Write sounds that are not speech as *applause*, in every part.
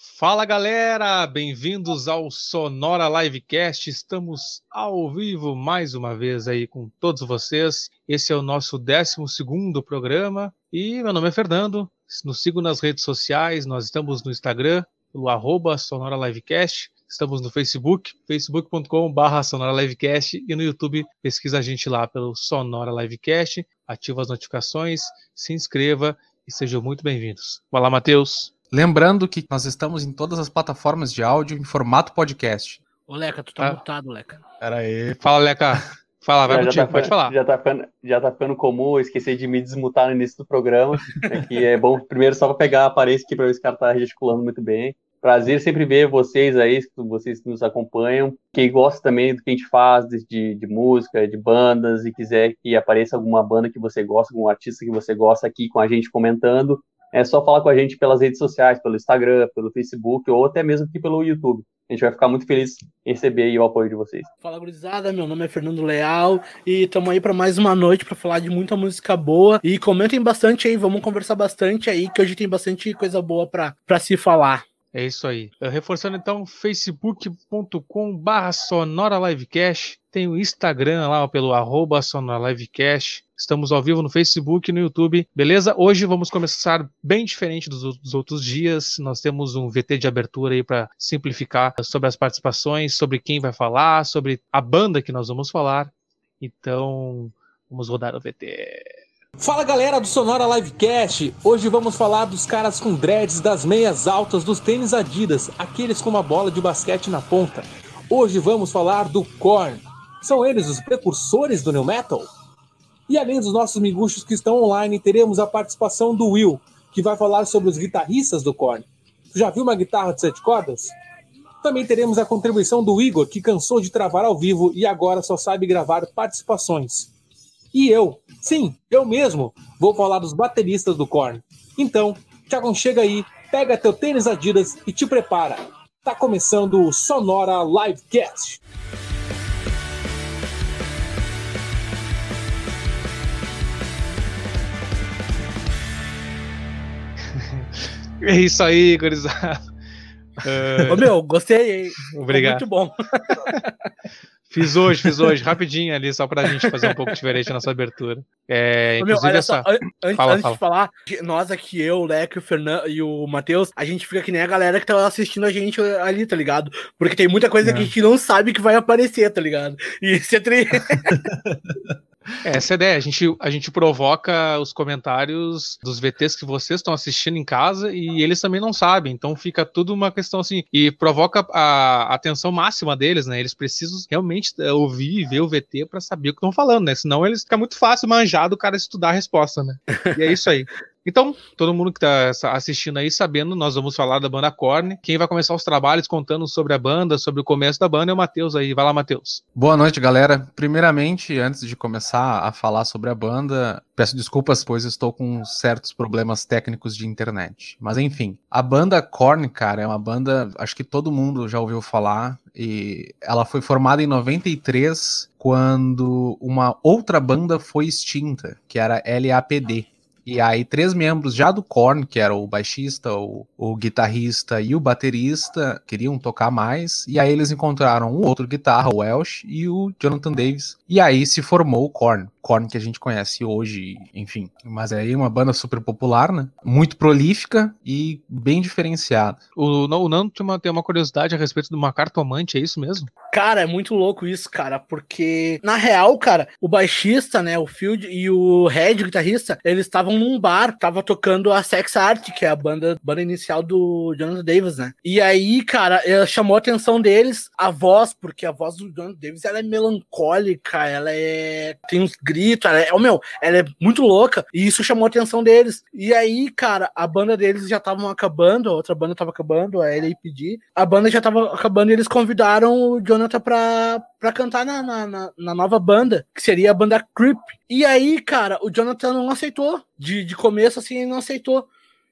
Fala galera, bem-vindos ao Sonora Livecast. Estamos ao vivo mais uma vez aí com todos vocês. Esse é o nosso 12 programa e meu nome é Fernando. Nos sigam nas redes sociais, nós estamos no Instagram, pelo arroba Sonora Livecast. Estamos no Facebook, facebook.com.br Sonora Livecast e no YouTube pesquisa a gente lá pelo Sonora Livecast, ativa as notificações, se inscreva e sejam muito bem-vindos. Vai lá, Matheus. Lembrando que nós estamos em todas as plataformas de áudio em formato podcast. Ô, Leca, tu tá ah. mutado, Leca. Pera aí. Fala, Leca. Fala, vai já contigo, tá pode falar. Já tá, ficando, já tá ficando comum, eu esqueci de me desmutar no início do programa. é que é bom, primeiro, só pra pegar a aparência aqui pra ver se o cara tá gesticulando muito bem. Prazer sempre ver vocês aí, vocês que nos acompanham, que gostam também do que a gente faz, de, de música, de bandas, e quiser que apareça alguma banda que você gosta, algum artista que você gosta aqui com a gente comentando, é só falar com a gente pelas redes sociais, pelo Instagram, pelo Facebook ou até mesmo aqui pelo YouTube. A gente vai ficar muito feliz em receber o apoio de vocês. Fala, gurizada. Meu nome é Fernando Leal e estamos aí para mais uma noite para falar de muita música boa. E comentem bastante aí, vamos conversar bastante aí, que hoje tem bastante coisa boa para se falar. É isso aí. Reforçando então, facebook.com barra Sonora Livecast. Tem o Instagram lá pelo arroba Sonora Livecast. Estamos ao vivo no Facebook e no YouTube, beleza? Hoje vamos começar bem diferente dos outros dias. Nós temos um VT de abertura aí para simplificar sobre as participações, sobre quem vai falar, sobre a banda que nós vamos falar. Então, vamos rodar o VT. Fala galera do Sonora Livecast! Hoje vamos falar dos caras com dreads, das meias altas, dos tênis Adidas, aqueles com uma bola de basquete na ponta. Hoje vamos falar do Korn. São eles os precursores do New Metal? E além dos nossos miguxos que estão online, teremos a participação do Will, que vai falar sobre os guitarristas do Korn. Tu já viu uma guitarra de sete cordas? Também teremos a contribuição do Igor, que cansou de travar ao vivo e agora só sabe gravar participações. E eu, sim, eu mesmo, vou falar dos bateristas do Korn. Então, te aconchega aí, pega teu tênis Adidas e te prepara. Tá começando o Sonora Livecast. É isso aí, gurizada. Uh... Ô, meu, gostei. *laughs* Obrigado. Foi muito bom. *laughs* Fiz hoje, fiz hoje, rapidinho ali, só pra gente fazer um pouco diferente na nossa abertura. É, meu, olha essa... só, antes, fala, antes fala. de falar, nós aqui, eu, o Leco, o Fernando e o Matheus, a gente fica que nem a galera que tá assistindo a gente ali, tá ligado? Porque tem muita coisa é. que a gente não sabe que vai aparecer, tá ligado? E isso é tri... *laughs* *laughs* Essa é a ideia. A gente, a gente provoca os comentários dos VTs que vocês estão assistindo em casa e eles também não sabem. Então fica tudo uma questão assim. E provoca a atenção máxima deles, né? Eles precisam realmente é, ouvir e ver o VT para saber o que estão falando, né? Senão eles fica muito fácil manjar do cara estudar a resposta, né? E é isso aí. Então, todo mundo que está assistindo aí, sabendo, nós vamos falar da banda Korn. Quem vai começar os trabalhos contando sobre a banda, sobre o começo da banda é o Matheus aí. Vai lá, Matheus. Boa noite, galera. Primeiramente, antes de começar a falar sobre a banda, peço desculpas, pois estou com certos problemas técnicos de internet. Mas enfim, a banda Korn, cara, é uma banda, acho que todo mundo já ouviu falar. E ela foi formada em 93, quando uma outra banda foi extinta, que era LAPD. E aí, três membros já do Korn, que era o baixista, o, o guitarrista e o baterista, queriam tocar mais. E aí, eles encontraram um outro guitarra, o Welsh, e o Jonathan Davis. E aí se formou o Korn. Korn que a gente conhece hoje, enfim. Mas é aí uma banda super popular, né? Muito prolífica e bem diferenciada. O, o Nando tem uma, tem uma curiosidade a respeito de uma cartomante, é isso mesmo? Cara, é muito louco isso, cara, porque na real, cara, o baixista, né, o Field e o Red, o guitarrista, eles estavam num bar, tava tocando a Sex Art, que é a banda, banda inicial do Jonathan Davis, né? E aí, cara, chamou a atenção deles a voz, porque a voz do Jonathan Davis ela é melancólica, ela é tem uns gritos grito, ela é, oh, meu, ela é muito louca, e isso chamou a atenção deles. E aí, cara, a banda deles já estavam acabando, a outra banda tava acabando, a LAPD, a banda já tava acabando e eles convidaram o Jonathan pra, pra cantar na, na, na nova banda, que seria a banda Creep. E aí, cara, o Jonathan não aceitou, de, de começo assim, ele não aceitou.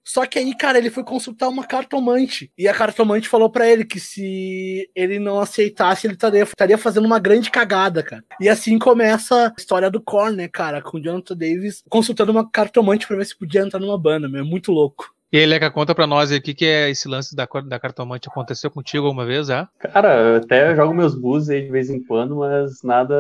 Só que aí, cara, ele foi consultar uma cartomante. E a cartomante falou para ele que se ele não aceitasse, ele estaria, estaria fazendo uma grande cagada, cara. E assim começa a história do Korn, né, cara? Com o Jonathan Davis consultando uma cartomante pra ver se podia entrar numa banda, meu. É muito louco. E aí, Leca, conta pra nós o que, que é esse lance da, da cartomante. Aconteceu contigo alguma vez, é? Cara, eu até jogo meus bus aí de vez em quando, mas nada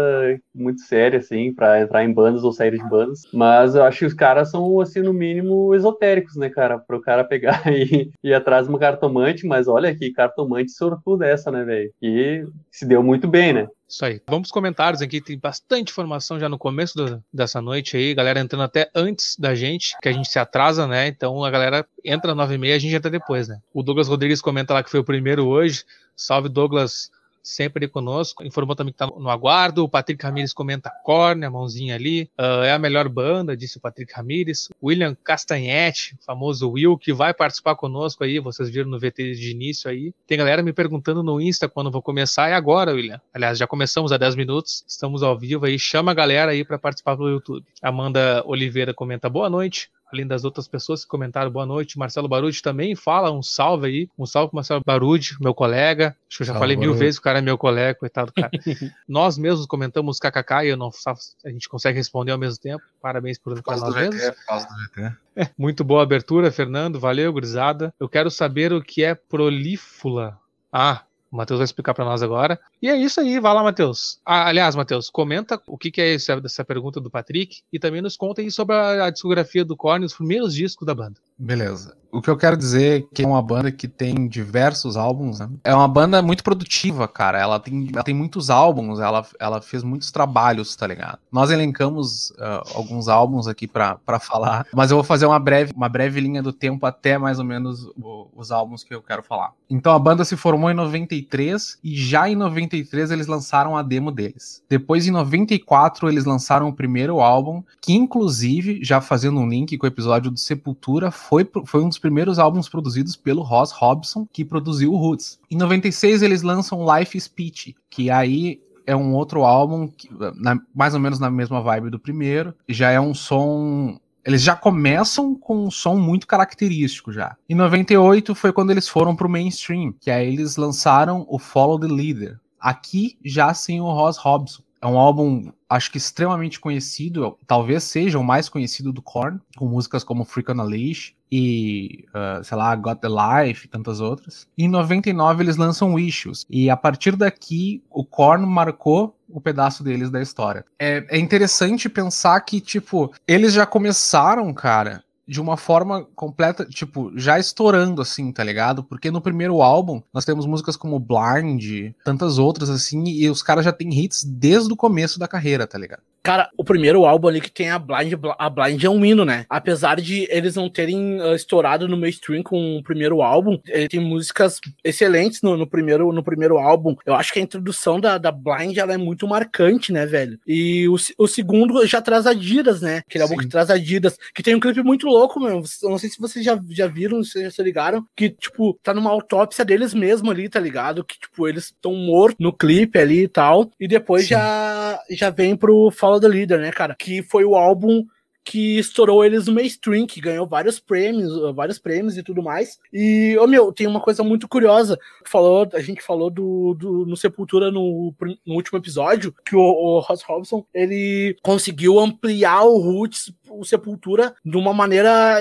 muito sério, assim, pra entrar em bandas ou sair de bandas. Mas eu acho que os caras são, assim, no mínimo esotéricos, né, cara? Pro cara pegar *laughs* e ir atrás de uma cartomante, mas olha que cartomante sortuda essa, né, velho? E se deu muito bem, né? Isso aí. Vamos pros comentários aqui, tem bastante informação já no começo do, dessa noite aí, galera entrando até antes da gente, que a gente se atrasa, né? Então a galera entra às 9h30 a gente entra depois, né? O Douglas Rodrigues comenta lá que foi o primeiro hoje. Salve, Douglas sempre conosco. Informou também que está no aguardo. O Patrick Ramires comenta corne, a mãozinha ali. Uh, é a melhor banda, disse o Patrick Ramires. William Castanhetti, famoso Will, que vai participar conosco aí. Vocês viram no VT de início aí. Tem galera me perguntando no Insta quando vou começar. É agora, William. Aliás, já começamos há 10 minutos. Estamos ao vivo aí. Chama a galera aí para participar pelo YouTube. Amanda Oliveira comenta boa noite além das outras pessoas que comentaram boa noite. Marcelo Barude também fala um salve aí. Um salve pro Marcelo Barude, meu colega. Acho que eu já salve, falei mil vezes, o cara é meu colega, coitado do cara. *laughs* Nós mesmos comentamos kkk e eu não a gente consegue responder ao mesmo tempo. Parabéns por, por nós mesmos. É, muito boa abertura, Fernando. Valeu, gurizada. Eu quero saber o que é prolífula. Ah, o Matheus vai explicar para nós agora. E é isso aí, vai lá, Matheus. Ah, aliás, Matheus, comenta o que, que é essa, essa pergunta do Patrick e também nos conta aí sobre a, a discografia do Korn, os primeiros discos da banda. Beleza. O que eu quero dizer é que é uma banda que tem diversos álbuns, né? É uma banda muito produtiva, cara. Ela tem, ela tem muitos álbuns, ela, ela fez muitos trabalhos, tá ligado? Nós elencamos uh, alguns álbuns aqui para falar, mas eu vou fazer uma breve, uma breve linha do tempo até mais ou menos o, os álbuns que eu quero falar. Então a banda se formou em 93 e já em 93 eles lançaram a demo deles. Depois em 94 eles lançaram o primeiro álbum, que inclusive, já fazendo um link com o episódio do Sepultura, foi, foi um dos primeiros álbuns produzidos pelo Ross Robson, que produziu o Roots. Em 96 eles lançam Life Speech, que aí é um outro álbum, que, na, mais ou menos na mesma vibe do primeiro, já é um som eles já começam com um som muito característico já. Em 98 foi quando eles foram pro mainstream, que aí eles lançaram o Follow the Leader. Aqui já sem o Ross Robson. É um álbum, acho que extremamente conhecido, talvez seja o mais conhecido do Korn, com músicas como Freak on a Leash e, uh, sei lá, Got the Life e tantas outras. Em 99 eles lançam Wishes, e a partir daqui o Korn marcou o pedaço deles da história. É, é interessante pensar que, tipo, eles já começaram, cara, de uma forma completa, tipo, já estourando, assim, tá ligado? Porque no primeiro álbum nós temos músicas como Blind, tantas outras, assim, e os caras já têm hits desde o começo da carreira, tá ligado? Cara, o primeiro álbum ali que tem a Blind, a Blind é um hino, né? Apesar de eles não terem uh, estourado no mainstream com o primeiro álbum, ele tem músicas excelentes no, no, primeiro, no primeiro álbum. Eu acho que a introdução da, da Blind ela é muito marcante, né, velho? E o, o segundo já traz Adidas, né? Aquele álbum que traz Adidas, que tem um clipe muito louco, meu. Eu não sei se vocês já, já viram, se já se ligaram, que, tipo, tá numa autópsia deles mesmo ali, tá ligado? Que, tipo, eles estão mortos no clipe ali e tal. E depois já, já vem pro Fall Follow the Leader, né, cara? Que foi o álbum que estourou eles no mainstream, que ganhou vários prêmios, vários prêmios e tudo mais. E, ô oh, meu, tem uma coisa muito curiosa. Falou, a gente falou do, do no Sepultura no, no último episódio, que o, o Ross Robson, ele conseguiu ampliar o Roots, o Sepultura, de uma maneira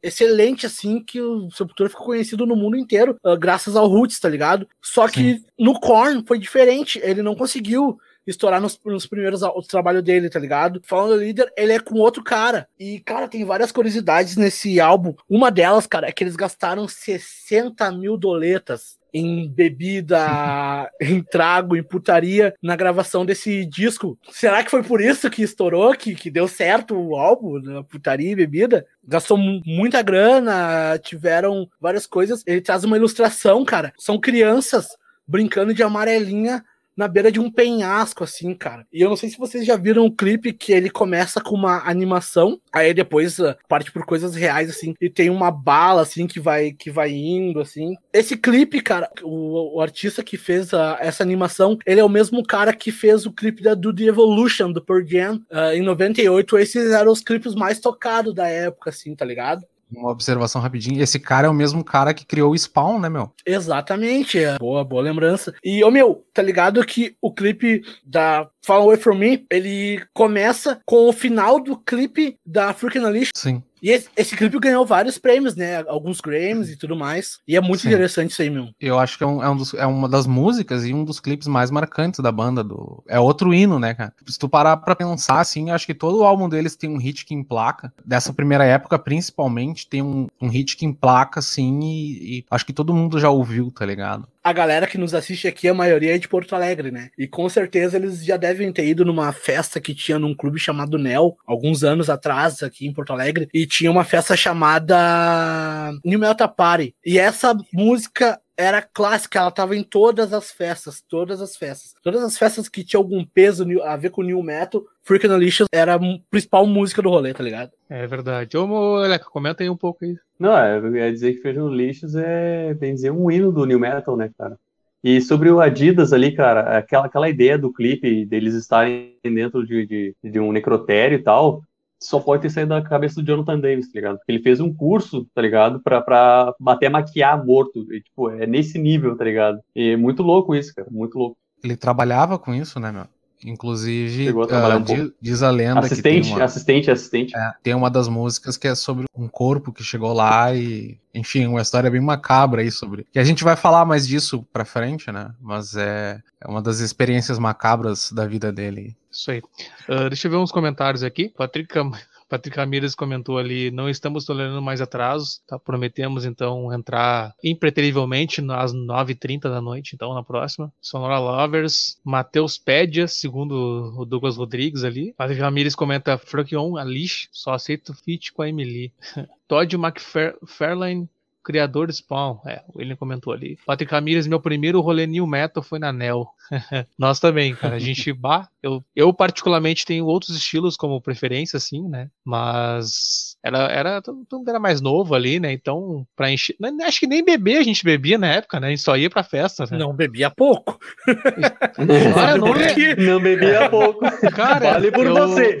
excelente, assim, que o Sepultura ficou conhecido no mundo inteiro, uh, graças ao Roots, tá ligado? Só que Sim. no Korn foi diferente, ele não conseguiu estourar nos, nos primeiros trabalhos dele, tá ligado? Falando líder, ele é com outro cara. E, cara, tem várias curiosidades nesse álbum. Uma delas, cara, é que eles gastaram 60 mil doletas em bebida, *laughs* em trago, em putaria na gravação desse disco. Será que foi por isso que estourou, que, que deu certo o álbum, né? putaria e bebida? Gastou muita grana, tiveram várias coisas. Ele traz uma ilustração, cara. São crianças brincando de amarelinha na beira de um penhasco, assim, cara. E eu não sei se vocês já viram o clipe que ele começa com uma animação, aí depois uh, parte por coisas reais, assim, e tem uma bala, assim, que vai, que vai indo, assim. Esse clipe, cara, o, o artista que fez uh, essa animação, ele é o mesmo cara que fez o clipe da Do The Evolution, do Pearl Jam, uh, em 98. Esses eram os clipes mais tocados da época, assim, tá ligado? Uma observação rapidinho. Esse cara é o mesmo cara que criou o Spawn, né, meu? Exatamente. Boa, boa lembrança. E, ô, meu, tá ligado que o clipe da Fall Away From Me, ele começa com o final do clipe da Freaking Unleashed. Sim. E esse, esse, clipe ganhou vários prêmios, né? Alguns Grammys e tudo mais. E é muito Sim. interessante isso aí, meu. Eu acho que é, um, é, um dos, é, uma das músicas e um dos clipes mais marcantes da banda. Do... É outro hino, né, cara? Se tu parar pra pensar, assim, acho que todo o álbum deles tem um hit que emplaca. Dessa primeira época, principalmente, tem um, um hit que emplaca, assim, e, e acho que todo mundo já ouviu, tá ligado? A galera que nos assiste aqui, a maioria é de Porto Alegre, né? E com certeza eles já devem ter ido numa festa que tinha num clube chamado Nel, alguns anos atrás, aqui em Porto Alegre, e tinha uma festa chamada New Metal Party. E essa música era clássica, ela tava em todas as festas, todas as festas. Todas as festas que tinha algum peso a ver com New Metal, Freaking Alicious era a principal música do rolê, tá ligado? É verdade. Ô, moleque, comenta aí um pouco aí. Não, é, eu ia dizer que Freaking Alicious é, bem dizer, um hino do New Metal, né, cara? E sobre o Adidas ali, cara, aquela, aquela ideia do clipe deles estarem dentro de, de, de um necrotério e tal, só pode ter saído da cabeça do Jonathan Davis, tá ligado? Porque ele fez um curso, tá ligado? Pra, pra até maquiar morto. E, tipo, é nesse nível, tá ligado? E é muito louco isso, cara. Muito louco. Ele trabalhava com isso, né, meu? Inclusive, uh, um diz, diz, a lenda assistente, que tem uma, assistente, assistente. É, tem uma das músicas que é sobre um corpo que chegou lá e, enfim, uma história bem macabra aí sobre. Que a gente vai falar mais disso pra frente, né? Mas é, é uma das experiências macabras da vida dele. Isso aí. Uh, deixa eu ver uns comentários aqui. Patrick *laughs* Patrick Ramirez comentou ali: não estamos tolerando mais atrasos, tá? Prometemos então entrar impreterivelmente às 9h30 da noite, então na próxima. Sonora Lovers, Matheus Pédia, segundo o Douglas Rodrigues ali. Patrick Ramirez comenta: Frank On, Alice, só aceito fit com a Emily. *laughs* Todd McFarlane criador Spawn. É, o William comentou ali. Patrick Ramirez, meu primeiro rolê New Metal foi na Nel. *laughs* Nós também, cara. A gente, *laughs* bah, eu, eu particularmente tenho outros estilos como preferência, assim, né? Mas era, era, todo mundo era mais novo ali, né? Então, pra encher. Acho que nem beber a gente bebia na época, né? A gente só ia pra festa. Né? Não bebia pouco. *laughs* Cara, não, não bebia pouco. Cara, vale por eu... você.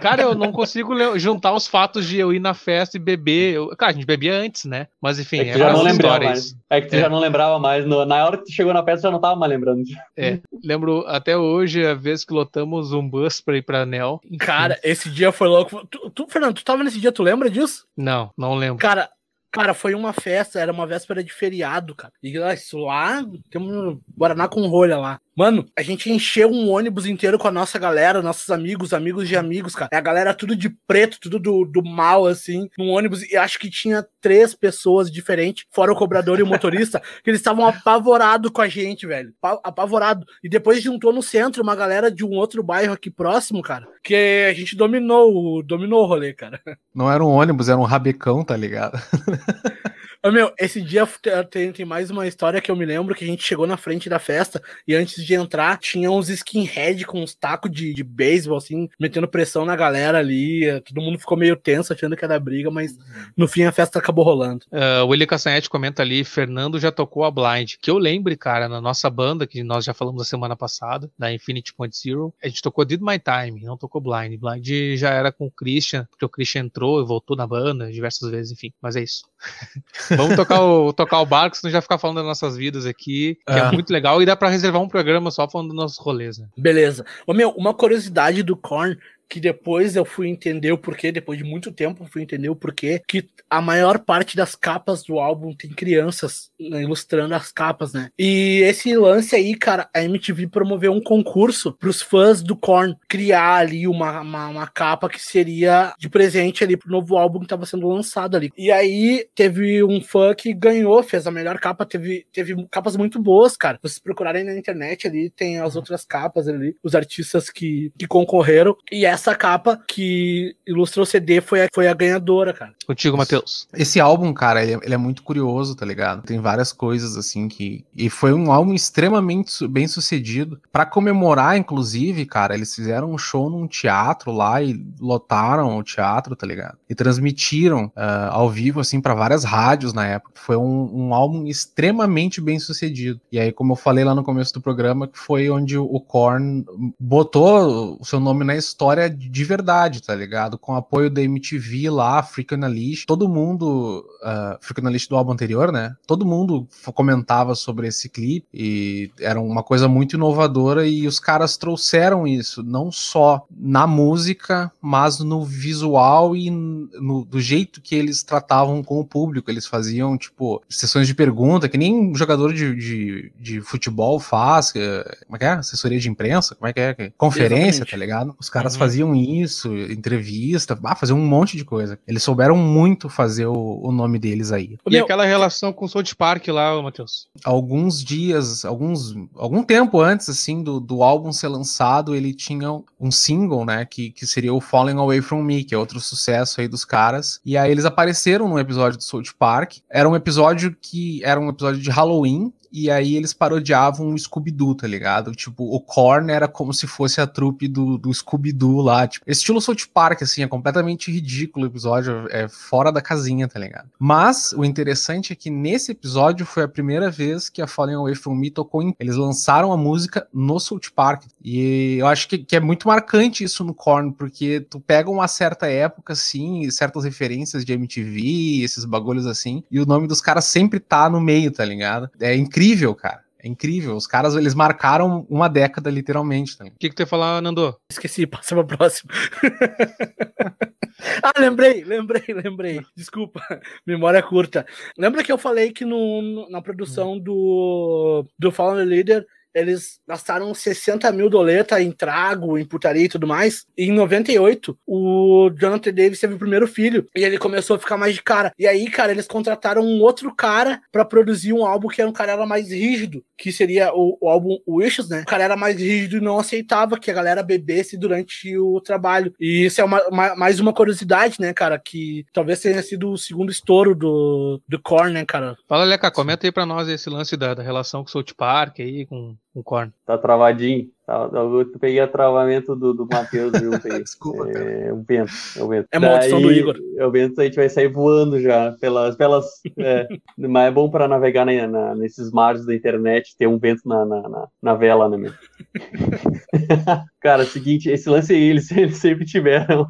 Cara, eu não consigo juntar os fatos de eu ir na festa e beber. Eu, cara, a gente bebia antes, né? Mas enfim, é que já não lembrava mais. É que tu é. já não lembrava mais. No, na hora que tu chegou na festa, já não tava mais lembrando. É, lembro até hoje a vez que lotamos um bus pra ir pra Nel. Cara, esse dia foi louco. Tu, tu, Fernando, tu tava nesse dia, tu lembra disso? Não, não lembro. Cara, Cara, foi uma festa, era uma véspera de feriado, cara. E isso lá, temos Guaraná com rolha lá. Mano, a gente encheu um ônibus inteiro com a nossa galera, nossos amigos, amigos de amigos, cara. É a galera tudo de preto, tudo do, do mal, assim, num ônibus. E acho que tinha três pessoas diferentes, fora o cobrador e o motorista, *laughs* que eles estavam apavorados com a gente, velho. Apavorado. E depois juntou no centro uma galera de um outro bairro aqui próximo, cara, que a gente dominou, dominou o rolê, cara. Não era um ônibus, era um rabecão, tá ligado? *laughs* Meu, esse dia tem, tem, mais uma história que eu me lembro que a gente chegou na frente da festa e antes de entrar tinha uns skinhead com uns tacos de, de beisebol, assim, metendo pressão na galera ali. Todo mundo ficou meio tenso achando que era briga, mas no fim a festa acabou rolando. Uh, o William Cassanete comenta ali: Fernando já tocou a Blind. Que eu lembre, cara, na nossa banda, que nós já falamos a semana passada, da Infinity Point Zero, a gente tocou Did My Time, não tocou Blind. Blind já era com o Christian, porque o Christian entrou e voltou na banda diversas vezes, enfim, mas é isso. *laughs* Vamos tocar o, tocar o barco, senão já ficar falando das nossas vidas aqui, que é, é muito legal e dá para reservar um programa só falando dos nossos rolês. Né? Beleza. Ô, meu, uma curiosidade do Korn que depois eu fui entender o porquê, depois de muito tempo eu fui entender o porquê, que a maior parte das capas do álbum tem crianças né, ilustrando as capas, né? E esse lance aí, cara, a MTV promoveu um concurso pros fãs do Korn criar ali uma, uma, uma capa que seria de presente ali pro novo álbum que tava sendo lançado ali. E aí teve um fã que ganhou, fez a melhor capa, teve, teve capas muito boas, cara. Vocês procurarem na internet ali, tem as outras capas ali, os artistas que, que concorreram. E essa capa que ilustrou o CD foi a, foi a ganhadora, cara. Contigo, Matheus. Esse álbum, cara, ele é, ele é, muito curioso, tá ligado? Tem várias coisas assim que. E foi um álbum extremamente bem sucedido. para comemorar, inclusive, cara, eles fizeram um show num teatro lá e lotaram o teatro, tá ligado? E transmitiram uh, ao vivo, assim, para várias rádios na época. Foi um, um, álbum extremamente bem sucedido. E aí, como eu falei lá no começo do programa, que foi onde o Korn botou o seu nome na história história de verdade, tá ligado? Com apoio da MTV lá, Freak Analyst, todo mundo, uh, Freak Analyst do álbum anterior, né? Todo mundo comentava sobre esse clipe e era uma coisa muito inovadora e os caras trouxeram isso, não só na música, mas no visual e no, do jeito que eles tratavam com o público. Eles faziam, tipo, sessões de pergunta, que nem um jogador de, de, de futebol faz, como é que é? Assessoria de imprensa, como é que é? Conferência, Exatamente. tá ligado? Os caras uhum. faziam isso, entrevista, ah, faziam um monte de coisa. Eles souberam muito fazer o, o nome deles aí. E Meu... aquela relação com o South Park lá, Matheus? Alguns dias, alguns, algum tempo antes, assim, do, do álbum ser lançado, ele tinha um single, né, que, que seria o Falling Away From Me, que é outro sucesso aí dos caras. E aí eles apareceram num episódio do South Park. Era um episódio que era um episódio de Halloween, e aí eles parodiavam o Scooby-Doo, tá ligado? Tipo, o Korn era como se fosse a trupe do, do Scooby-Doo lá, tipo, estilo South Park, assim, é completamente ridículo o episódio, é fora da casinha, tá ligado? Mas o interessante é que nesse episódio foi a primeira vez que a Falling Away From Me tocou em... Eles lançaram a música no South Park, e eu acho que, que é muito marcante isso no Korn, porque tu pega uma certa época, assim, certas referências de MTV, esses bagulhos assim, e o nome dos caras sempre tá no meio, tá ligado? É incrível incrível, cara. É incrível. Os caras, eles marcaram uma década, literalmente. O que, que tu ia falar, Nando? Esqueci, *laughs* passa pra próxima. *laughs* ah, lembrei, lembrei, lembrei. Desculpa, *laughs* memória curta. Lembra que eu falei que no, na produção do, do Fallen Leader eles gastaram 60 mil doleta em trago, em putaria e tudo mais. E em 98, o Jonathan Davis teve o primeiro filho. E ele começou a ficar mais de cara. E aí, cara, eles contrataram um outro cara para produzir um álbum que era um cara mais rígido, que seria o, o álbum Wishes, né? O cara era mais rígido e não aceitava que a galera bebesse durante o trabalho. E isso é uma, uma, mais uma curiosidade, né, cara? Que talvez tenha sido o segundo estouro do, do Korn, né, cara? Fala, Leca, comenta aí pra nós esse lance da, da relação com o South Park aí, com o Korn. Tá travadinho. Tá, eu peguei o travamento do, do Matheus, *laughs* viu? Desculpa, é, o vento, é o vento. É maldição do Igor. É o vento, a gente vai sair voando já pelas. pelas é, *laughs* mas é bom para navegar na, na, nesses mares da internet, ter um vento na, na, na, na vela, né, meu? *laughs* Cara, é o seguinte, esse lance aí, eles, eles sempre tiveram.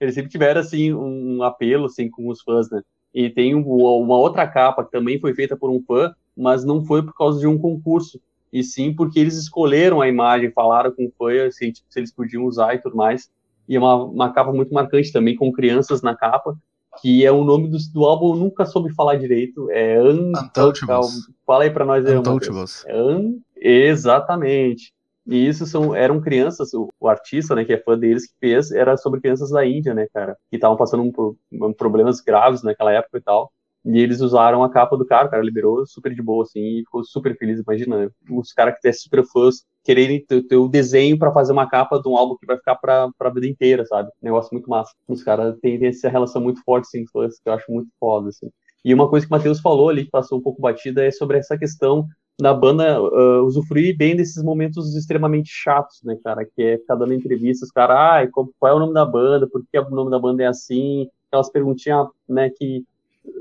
Eles sempre tiveram, assim, um apelo, assim, com os fãs, né? E tem um, uma outra capa que também foi feita por um fã, mas não foi por causa de um concurso e sim porque eles escolheram a imagem, falaram com foi assim, tipo, se eles podiam usar e tudo mais. E é uma, uma capa muito marcante também, com crianças na capa, que é o nome do, do álbum, eu nunca soube falar direito. É Untouchables. Fala aí pra nós aí, Untouchables. Un... Exatamente. E isso são, eram crianças, o, o, artista, né, que é fã deles, que fez, era sobre crianças da Índia, né, cara, que estavam passando um, um, problemas graves naquela época e tal. E eles usaram a capa do cara, o cara liberou super de boa, assim, e ficou super feliz. Imagina, os caras que têm super fãs quererem ter, ter o desenho para fazer uma capa de um álbum que vai ficar pra, pra vida inteira, sabe? Negócio muito massa. Os caras têm, têm essa relação muito forte, assim, fãs, que eu acho muito foda, assim. E uma coisa que o Matheus falou ali, que passou um pouco batida, é sobre essa questão da banda uh, usufruir bem desses momentos extremamente chatos, né, cara? Que é ficar dando entrevistas, cara, ah, qual, qual é o nome da banda, por que o nome da banda é assim? Aquelas perguntinhas, né, que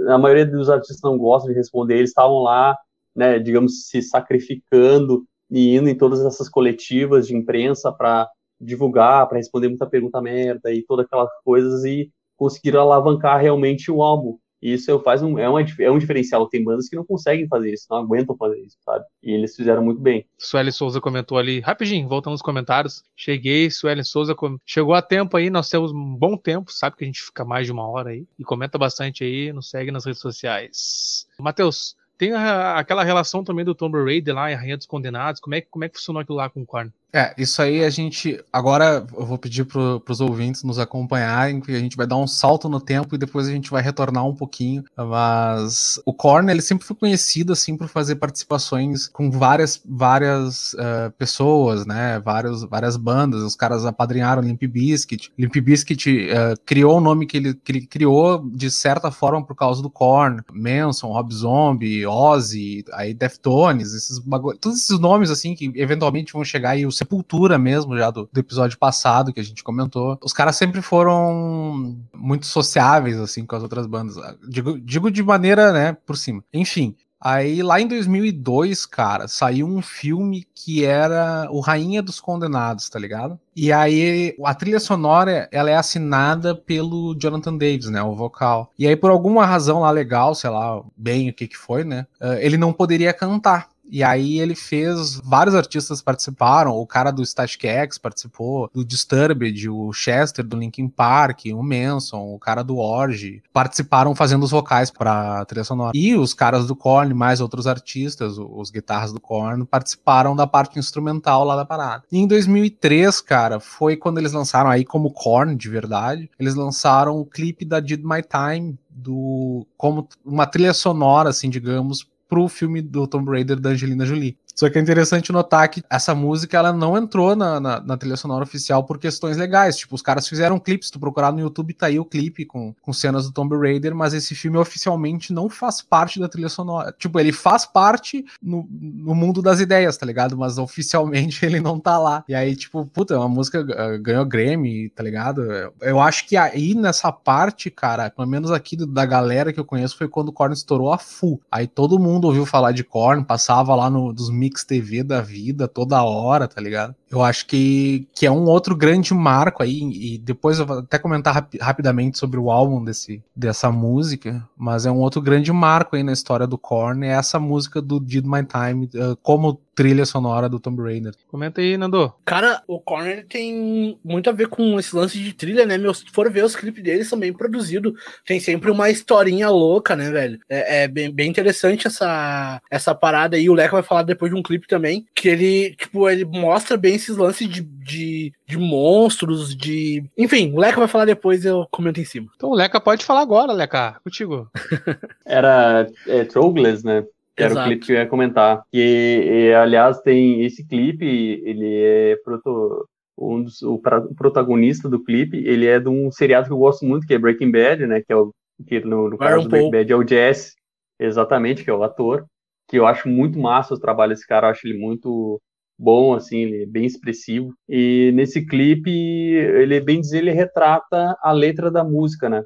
a maioria dos artistas não gostam de responder, eles estavam lá, né, digamos, se sacrificando e indo em todas essas coletivas de imprensa para divulgar, para responder muita pergunta merda e todas aquelas coisas e conseguiram alavancar realmente o álbum. E isso faz um, é, uma, é um diferencial. Tem bandas que não conseguem fazer isso, não aguentam fazer isso, sabe? E eles fizeram muito bem. Sueli Souza comentou ali, rapidinho, voltando nos comentários. Cheguei, Sueli Souza com... chegou a tempo aí, nós temos um bom tempo, sabe que a gente fica mais de uma hora aí. E comenta bastante aí, nos segue nas redes sociais. Matheus, tem a, aquela relação também do Tomb Raider lá, a Rainha dos Condenados. Como é, como é que funcionou aquilo lá com o Korn? É, isso aí a gente. Agora eu vou pedir para os ouvintes nos acompanharem, que a gente vai dar um salto no tempo e depois a gente vai retornar um pouquinho. Mas o Korn, ele sempre foi conhecido assim por fazer participações com várias, várias uh, pessoas, né? Vários, várias bandas. Os caras apadrinharam Limp Bizkit. Limp Bizkit uh, criou o nome que ele, ele criou de certa forma por causa do Korn. Manson, Rob Zombie, Ozzy, aí Deftones, esses bagulho, todos esses nomes assim que eventualmente vão chegar e os Sepultura mesmo, já do, do, episódio passado que a gente comentou. Os caras sempre foram muito sociáveis, assim, com as outras bandas. Digo, digo de maneira, né, por cima. Enfim, Aí lá em 2002, cara, saiu um filme que era o Rainha dos Condenados, tá ligado? E aí a trilha sonora, ela é assinada pelo Jonathan Davis, né, o vocal. E aí por alguma razão lá legal, sei lá, bem o que que foi, né? eh, Ele não poderia cantar. E aí ele fez, vários artistas participaram, o cara do Static X participou, do Disturbed, o Chester do Linkin Park, o Manson, o cara do Orgy, participaram fazendo os vocais pra trilha sonora. E os caras do Korn, mais outros artistas, os guitarras do Korn, participaram da parte instrumental lá da parada. E em 2003, cara, foi quando eles lançaram aí como Korn de verdade, eles lançaram o clipe da Did My Time do como uma trilha sonora assim, digamos, pro filme do Tomb Raider da Angelina Jolie. Só que é interessante notar que essa música ela não entrou na, na, na trilha sonora oficial por questões legais. Tipo, os caras fizeram clipes, tu procurar no YouTube, tá aí o clipe com, com cenas do Tomb Raider, mas esse filme oficialmente não faz parte da trilha sonora. Tipo, ele faz parte no, no mundo das ideias, tá ligado? Mas oficialmente *laughs* ele não tá lá. E aí, tipo, puta, é uma música uh, ganhou Grammy, tá ligado? Eu, acho que aí nessa parte, cara, pelo menos aqui do- da galera que eu conheço, foi quando o Korn estourou a full. Aí todo mundo ouviu falar de Korn, passava lá no, dos mix TV da vida toda hora, tá ligado? Eu acho que, que é um outro grande marco aí, e depois eu vou até comentar rapi- rapidamente sobre o álbum desse, dessa música, mas é um outro grande marco aí na história do Korn, é essa música do Did My Time, eh, como trilha sonora do Tomb Raider. Comenta aí, Nando. Cara, o Corner tem muito a ver com esse lance de trilha, né, meu? Se for ver os clipes deles, são bem produzidos. Tem sempre uma historinha louca, né, velho? É, é bem, bem interessante essa, essa parada aí. O Leca vai falar depois de um clipe também, que ele, tipo, ele mostra bem esses lances de, de, de monstros, de... Enfim, o Leca vai falar depois, eu comento em cima. Então o Leca pode falar agora, Leca. Contigo. *laughs* Era é, Trogless, né? Que era o Exato. clipe que eu ia comentar. E, e, aliás, tem esse clipe, ele é proto, um dos, o, pra- o protagonista do clipe, ele é de um seriado que eu gosto muito, que é Breaking Bad, né? Que é o que no, no caso do Breaking. Bad é o Jesse, exatamente, que é o ator. Que eu acho muito massa o trabalho desse cara, eu acho ele muito bom, assim, ele é bem expressivo. E nesse clipe, ele bem dizer, ele retrata a letra da música, né?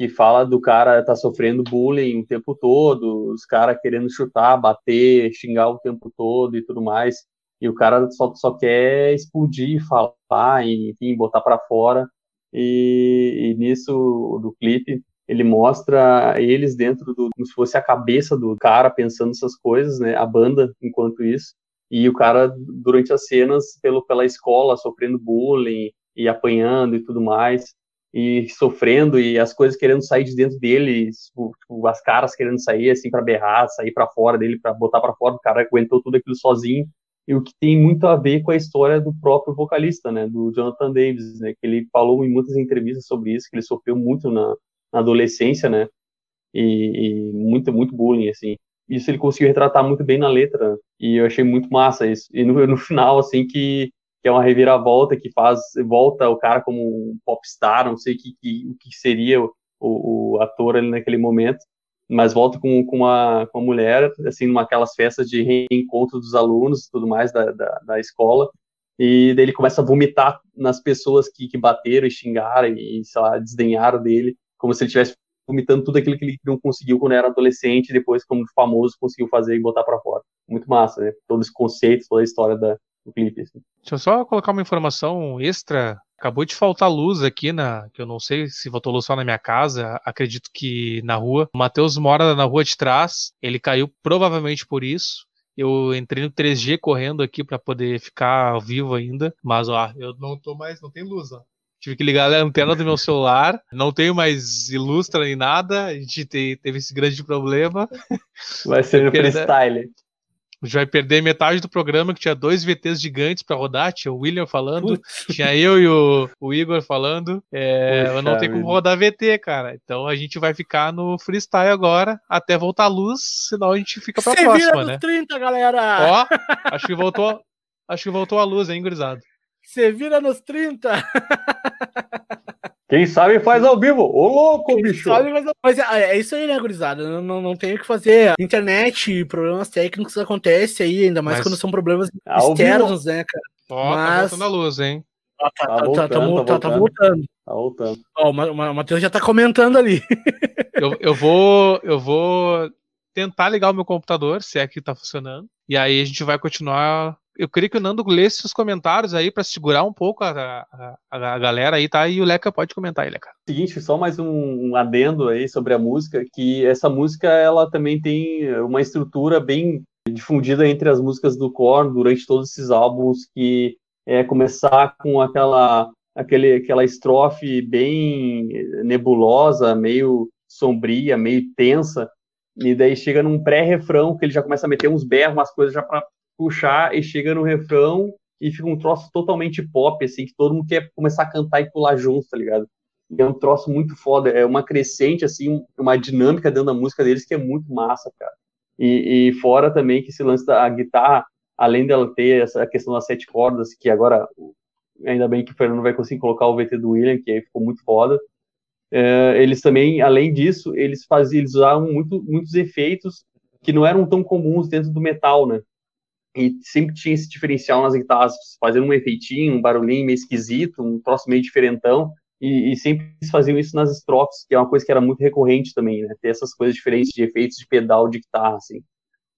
Que fala do cara tá sofrendo bullying o tempo todo, os caras querendo chutar, bater, xingar o tempo todo e tudo mais. E o cara só, só quer explodir, falar, e, enfim, botar para fora. E, e nisso do clipe ele mostra eles dentro do como se fosse a cabeça do cara pensando essas coisas, né? A banda enquanto isso. E o cara durante as cenas pelo pela escola sofrendo bullying e apanhando e tudo mais e sofrendo e as coisas querendo sair de dentro dele, tipo, tipo, as caras querendo sair assim para berrar, sair para fora dele para botar para fora, o cara aguentou tudo aquilo sozinho. E o que tem muito a ver com a história do próprio vocalista, né, do Jonathan Davis, né, que ele falou em muitas entrevistas sobre isso, que ele sofreu muito na, na adolescência, né, e, e muito muito bullying assim. Isso ele conseguiu retratar muito bem na letra, e eu achei muito massa isso. E no, no final assim que que é uma reviravolta que faz volta o cara como um popstar, não sei o que, que, que seria o, o, ator ali naquele momento, mas volta com, com, uma, com uma mulher, assim, numa aquelas festas de reencontro dos alunos e tudo mais da, da, da, escola, e daí ele começa a vomitar nas pessoas que, que bateram e xingaram e, sei lá, desdenharam dele, como se ele estivesse vomitando tudo aquilo que ele não conseguiu quando era adolescente, depois, como famoso, conseguiu fazer e botar para fora. Muito massa, né? Todo esse conceito, toda a história da, do clipe. Assim. Deixa eu só colocar uma informação extra. Acabou de faltar luz aqui na. Que eu não sei se voltou luz só na minha casa. Acredito que na rua. O Matheus mora na rua de trás. Ele caiu provavelmente por isso. Eu entrei no 3G correndo aqui para poder ficar vivo ainda. Mas ó, eu não tô mais. Não tem luz, ó. Tive que ligar a antena do meu celular. Não tenho mais ilustra nem nada. A gente te, teve esse grande problema. Vai ser *laughs* no freestyle. A gente vai perder metade do programa, que tinha dois VTs gigantes para rodar. Tinha o William falando, Putz. tinha eu e o, o Igor falando. É, eu não tenho como rodar VT, cara. Então a gente vai ficar no freestyle agora, até voltar a luz, senão a gente fica pra Cê próxima, vira né? 30, galera! Ó, acho que voltou. Acho que voltou a luz, hein, gurizada? Você vira nos 30! *laughs* Quem sabe faz ao vivo. Ô, louco, Quem bicho! Sabe, mas, mas é, é, isso aí, né, gurizada? Não, não, não tem o que fazer. Internet, problemas técnicos acontecem aí, ainda mais Mas- quando são problemas externos, né, cara? Ó, tá Mas- voltando a luz, hein? Ó, tá, Tá tá, tá, voltando, tá, tá tá- tá voltando. voltando. Tá voltando. Ó, o Matheus já tá comentando ali. *laughs* Eu, eu vou. Eu vou tentar ligar o meu computador, se é que tá funcionando. E aí a gente vai continuar. Eu queria que o Nando lesse os comentários aí para segurar um pouco a, a, a, galera aí, tá? E o Leca pode comentar aí, Leca. Seguinte, só mais um, adendo aí sobre a música, que essa música ela também tem uma estrutura bem difundida entre as músicas do Korn durante todos esses álbuns, que é começar com aquela aquele, aquela estrofe bem nebulosa, meio sombria, meio tensa, e daí chega num pré-refrão que ele já começa a meter uns berros, umas coisas já para puxar, e chega no refrão e fica um troço totalmente pop, assim, que todo mundo quer começar a cantar e pular junto, tá ligado? E é um troço muito foda, é uma crescente, assim, uma dinâmica dentro da música deles que é muito massa, cara. E, e fora também que esse lance da guitarra, além dela ter essa questão das sete cordas, que agora, ainda bem que o Fernando vai conseguir colocar o VT do William, que aí ficou muito foda, é, eles também, além disso, eles faziam, eles usavam muito, muitos efeitos que não eram tão comuns dentro do metal, né? E sempre tinha esse diferencial nas guitarras, fazendo um efeitinho, um barulhinho meio esquisito, um troço meio diferentão, e, e, sempre faziam isso nas estrofes, que é uma coisa que era muito recorrente também, né? Ter essas coisas diferentes de efeitos de pedal de guitarra, assim.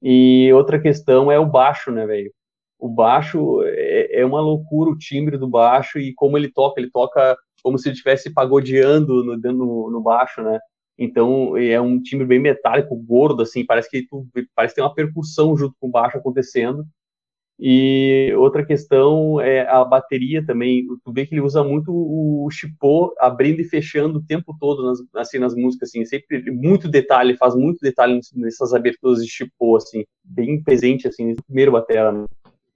E outra questão é o baixo, né, velho? O baixo é, é uma loucura o timbre do baixo e como ele toca, ele toca como se ele estivesse pagodeando no, no, no baixo, né? Então é um timbre bem metálico, gordo, assim, parece que tu, parece que tem uma percussão junto com o baixo acontecendo. E outra questão é a bateria também. Tu vê que ele usa muito o chipô abrindo e fechando o tempo todo nas, assim, nas músicas, assim, sempre muito detalhe, faz muito detalhe nessas aberturas de chipô, assim, bem presente, assim, no primeiro batera, né?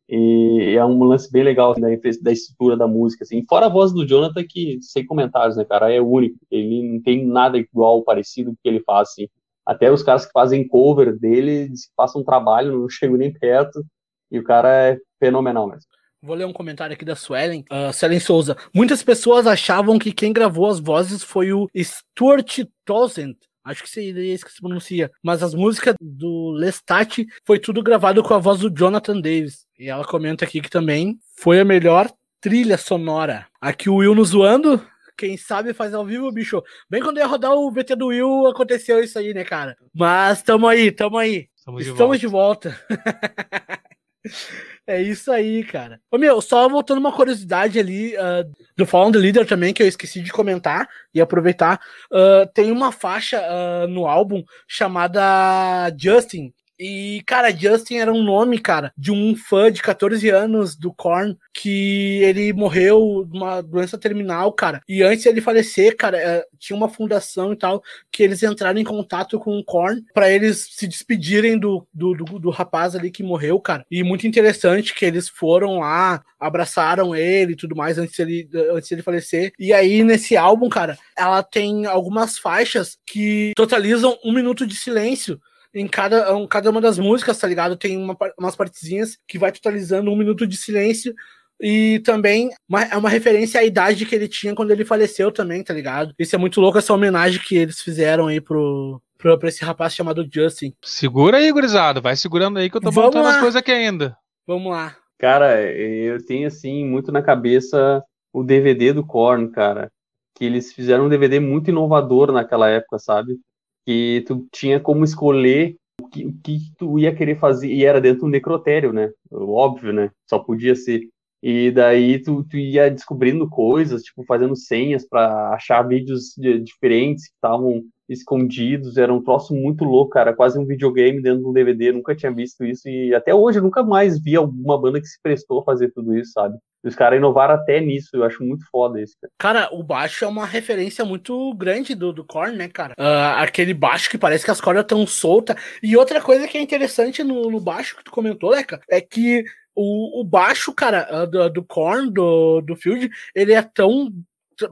E é um lance bem legal assim, da, da estrutura da música, assim. Fora a voz do Jonathan, que, sem comentários, né, cara, é único. Ele não tem nada igual, parecido com o que ele faz, assim. Até os caras que fazem cover dele passam um trabalho, não *laughs* chegam nem perto, e o cara é fenomenal mesmo. Vou ler um comentário aqui da Suelen. Uh, Suelen Souza. Muitas pessoas achavam que quem gravou as vozes foi o Stuart Townsend, Acho que seria isso que se pronuncia. Mas as músicas do Lestat foi tudo gravado com a voz do Jonathan Davis. E ela comenta aqui que também foi a melhor trilha sonora. Aqui o Will nos zoando. Quem sabe faz ao vivo, bicho. Bem quando ia rodar o VT do Will, aconteceu isso aí, né, cara? Mas tamo aí, tamo aí. Estamos, Estamos de volta. De volta. *laughs* *laughs* É isso aí, cara. Ô, meu, só voltando uma curiosidade ali uh, do Fallen the Leader também, que eu esqueci de comentar e aproveitar. Uh, tem uma faixa uh, no álbum chamada Justin, e, cara, Justin era um nome, cara, de um fã de 14 anos do Korn, que ele morreu de uma doença terminal, cara. E antes ele falecer, cara, é, tinha uma fundação e tal, que eles entraram em contato com o Korn para eles se despedirem do, do, do, do, rapaz ali que morreu, cara. E muito interessante que eles foram lá, abraçaram ele e tudo mais antes dele, antes dele falecer. E aí, nesse álbum, cara, ela tem algumas faixas que totalizam um minuto de silêncio em cada, em cada uma das músicas, tá ligado? Tem uma, umas partezinhas que vai totalizando um minuto de silêncio. E também uma, é uma referência à idade que ele tinha quando ele faleceu também, tá ligado? Isso é muito louco, essa homenagem que eles fizeram aí pro, pro, pra esse rapaz chamado Justin. Segura aí, gurizada. Vai segurando aí que eu tô Vamos botando lá. as coisas aqui ainda. Vamos lá. Cara, eu tenho, assim, muito na cabeça o DVD do Korn, cara. Que eles fizeram um DVD muito inovador naquela época, sabe? Que tu tinha como escolher o que, o que tu ia querer fazer, e era dentro do necrotério, né? Óbvio, né? Só podia ser. E daí tu, tu ia descobrindo coisas, tipo, fazendo senhas para achar vídeos de, diferentes que estavam escondidos, era um troço muito louco, cara, quase um videogame dentro de um DVD, nunca tinha visto isso, e até hoje eu nunca mais vi alguma banda que se prestou a fazer tudo isso, sabe? os caras inovaram até nisso, eu acho muito foda isso, cara. Cara, o baixo é uma referência muito grande do, do Korn, né, cara? Uh, aquele baixo que parece que as cordas estão soltas. E outra coisa que é interessante no, no baixo que tu comentou, Leca, é que o, o baixo, cara, ah, do, do Korn, do, do Field, ele é tão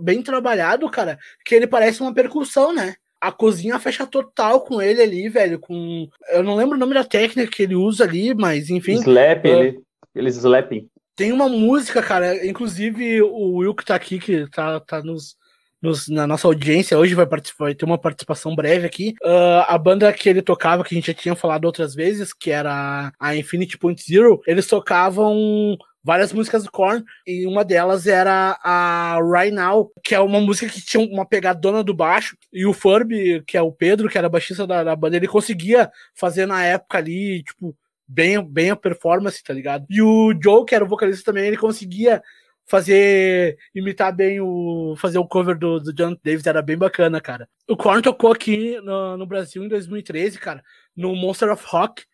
bem trabalhado, cara, que ele parece uma percussão, né? A cozinha fecha total com ele ali, velho. Com. Eu não lembro o nome da técnica que ele usa ali, mas enfim. Slap, uh, ele, eles slapping. Tem uma música, cara, inclusive o Will que tá aqui, que tá, tá nos, nos, na nossa audiência hoje, vai, participar, vai ter uma participação breve aqui. Uh, a banda que ele tocava, que a gente já tinha falado outras vezes, que era a Infinity Point Zero, eles tocavam várias músicas do Korn, e uma delas era a Right Now, que é uma música que tinha uma pegadona do baixo, e o Furby, que é o Pedro, que era baixista da, da banda, ele conseguia fazer na época ali, tipo, bem, bem a performance, tá ligado? E o Joe, que era o vocalista também, ele conseguia fazer imitar bem o fazer o cover do, do John Davis era bem bacana, cara. O Korn tocou aqui no, no Brasil em 2013, cara, no Monster of Rock.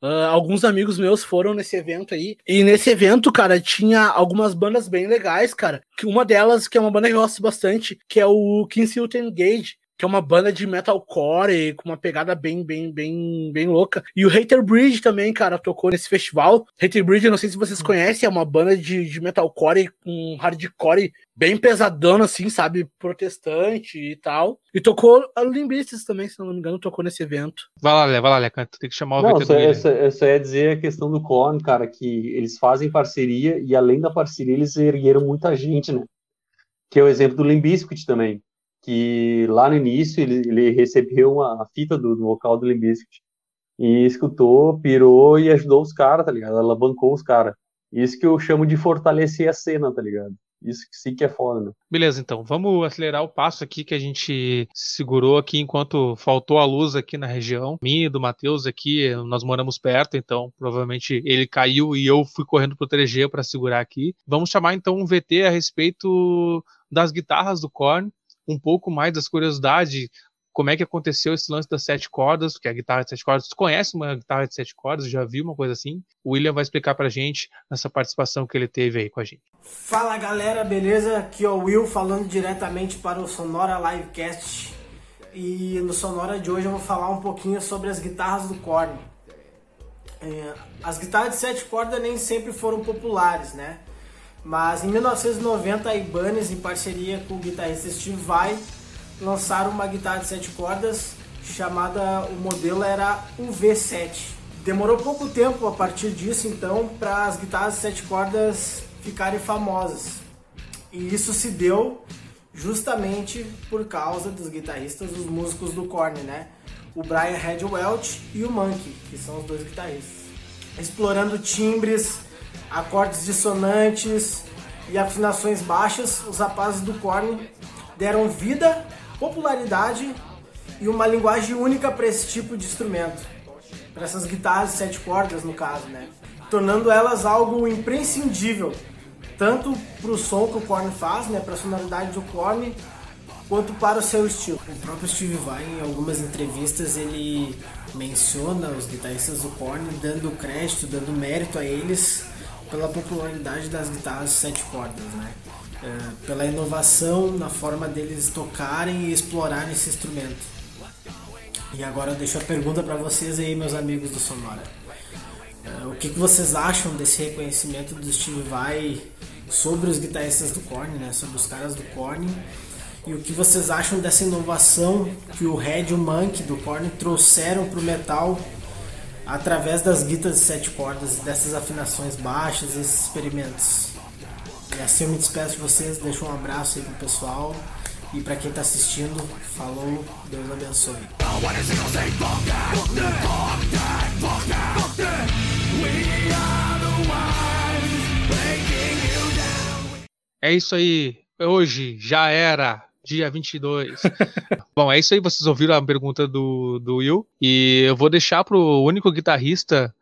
Uh, alguns amigos meus foram nesse evento aí. E nesse evento, cara, tinha algumas bandas bem legais, cara. Que uma delas, que é uma banda que eu gosto bastante, que é o Kinsington Gage que é uma banda de metalcore com uma pegada bem, bem, bem, bem louca. E o Hater Bridge também, cara, tocou nesse festival. Hater Bridge, não sei se vocês conhecem, é uma banda de, de metalcore com hardcore bem pesadão, assim, sabe? Protestante e tal. E tocou a Limbistas também, se não me engano, tocou nesse evento. Vai lá, Lé, vai lá, Lé, tu tem que chamar o Não, só, eu, só, eu só ia dizer a questão do Korn, cara, que eles fazem parceria e além da parceria eles ergueram muita gente, né? Que é o exemplo do Limbiskit também que lá no início ele, ele recebeu uma fita do, do vocal do Limp e escutou, pirou e ajudou os caras, tá ligado? Ela bancou os caras. Isso que eu chamo de fortalecer a cena, tá ligado? Isso que sim que é foda, né? Beleza, então. Vamos acelerar o passo aqui que a gente segurou aqui enquanto faltou a luz aqui na região. Minha e do Matheus aqui, nós moramos perto, então provavelmente ele caiu e eu fui correndo pro 3G para segurar aqui. Vamos chamar então um VT a respeito das guitarras do Korn um pouco mais das curiosidades, como é que aconteceu esse lance das sete cordas, que é a guitarra de sete cordas. Tu conhece uma guitarra de sete cordas? Já viu uma coisa assim? O William vai explicar pra gente nessa participação que ele teve aí com a gente. Fala galera, beleza? Aqui é o Will falando diretamente para o Sonora Livecast. E no Sonora de hoje eu vou falar um pouquinho sobre as guitarras do Korn. É, as guitarras de sete cordas nem sempre foram populares, né? Mas em 1990 a Ibanez, em parceria com o guitarrista Steve Vai, lançaram uma guitarra de sete cordas chamada, o modelo era o V7. Demorou pouco tempo a partir disso então para as guitarras de sete cordas ficarem famosas. E isso se deu justamente por causa dos guitarristas, os músicos do Korn, né? O Brian Hedwelch e o Monkey, que são os dois guitarristas. Explorando timbres, acordes dissonantes e afinações baixas, os rapazes do Korn deram vida, popularidade e uma linguagem única para esse tipo de instrumento, para essas guitarras de sete cordas no caso, né? Tornando elas algo imprescindível, tanto para o som que o Korn faz, né, para a sonoridade do Korn, quanto para o seu estilo. O próprio Steve Vai, em algumas entrevistas, ele menciona os guitarristas do Korn, dando crédito, dando mérito a eles pela popularidade das guitarras sete cordas, né? É, pela inovação na forma deles tocarem e explorarem esse instrumento. E agora eu deixo a pergunta para vocês aí, meus amigos do Sonora. É, o que, que, vocês acham desse reconhecimento do Steve Vai sobre os guitarristas do Korn, né? Sobre os caras do Korn. E o que vocês acham dessa inovação que o Red e o Monk do Korn trouxeram para o metal através das guitas de sete cordas, dessas afinações baixas, esses experimentos. E assim eu me despeço de vocês, deixo um abraço aí pro pessoal. E para quem tá assistindo, falou, Deus abençoe. É isso aí. Hoje já era dia 22. *laughs* Bom, é isso aí, vocês ouviram a pergunta do, do Will. E eu vou deixar pro único guitarrista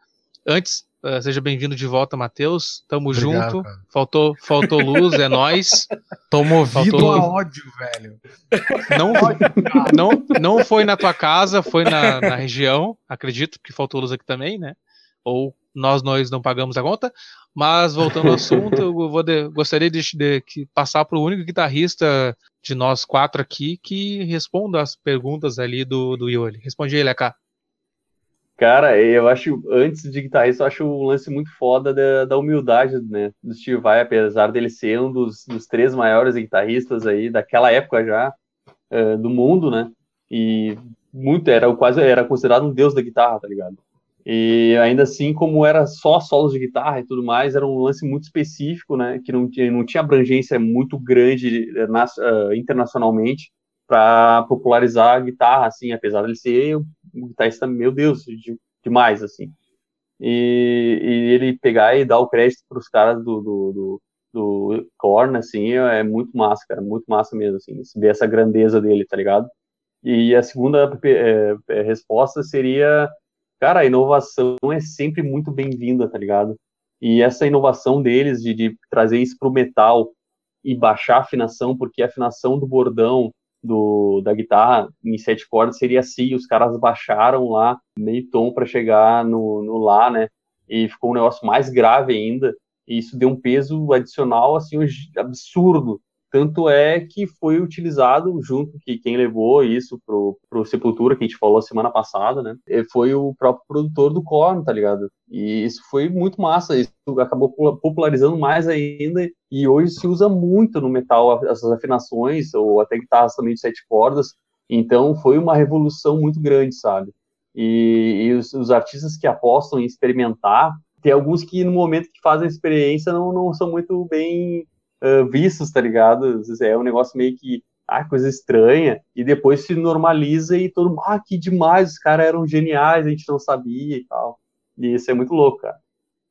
antes. Uh, seja bem-vindo de volta, Matheus. Tamo Obrigado, junto. Faltou, faltou luz, é nós. *laughs* Tô movido faltou... a ódio, velho. Não, não, não foi na tua casa, foi na, na região. Acredito que faltou luz aqui também, né? Ou nós nós não pagamos a conta. Mas voltando ao *laughs* assunto, eu de, gostaria de, de, de passar para o único guitarrista de nós quatro aqui que responda as perguntas ali do, do Yoli. Responde aí, Leca. Cara, eu acho, antes de guitarrista, eu acho um lance muito foda da, da humildade, né, do Steve Vai, apesar dele ser um dos, dos três maiores guitarristas aí daquela época já, uh, do mundo, né, e muito, era quase, era considerado um deus da guitarra, tá ligado? E ainda assim, como era só solos de guitarra e tudo mais, era um lance muito específico, né? Que não tinha, não tinha abrangência muito grande eh, na, uh, internacionalmente para popularizar a guitarra, assim, apesar de ele ser um guitarrista, meu Deus, de, demais, assim. e, e ele pegar e dar o crédito para os caras do, do, do, do Korn, assim, é muito massa, cara, muito massa mesmo, assim, ver essa grandeza dele, tá ligado? E a segunda é, resposta seria, cara, a inovação é sempre muito bem-vinda, tá ligado? E essa inovação deles de, de trazer isso pro metal e baixar a afinação, porque a afinação do bordão do, da guitarra em sete cordas seria assim, os caras baixaram lá meio tom para chegar no, no lá, né? E ficou um negócio mais grave ainda, e isso deu um peso adicional assim absurdo tanto é que foi utilizado junto que quem levou isso pro, pro Sepultura, que a gente falou semana passada, né? Foi o próprio produtor do Korn, tá ligado? E isso foi muito massa, isso acabou popularizando mais ainda e hoje se usa muito no metal essas afinações ou até guitarras também de sete cordas. Então foi uma revolução muito grande, sabe? E, e os, os, artistas que apostam em experimentar, tem alguns que no momento que fazem a experiência não, não são muito bem uh, vistos, tá ligado? É um negócio meio que, ah, coisa estranha, e depois se normaliza e todo mundo, ah, que demais, os caras eram geniais, a gente não sabia e tal. E isso é muito louco, cara.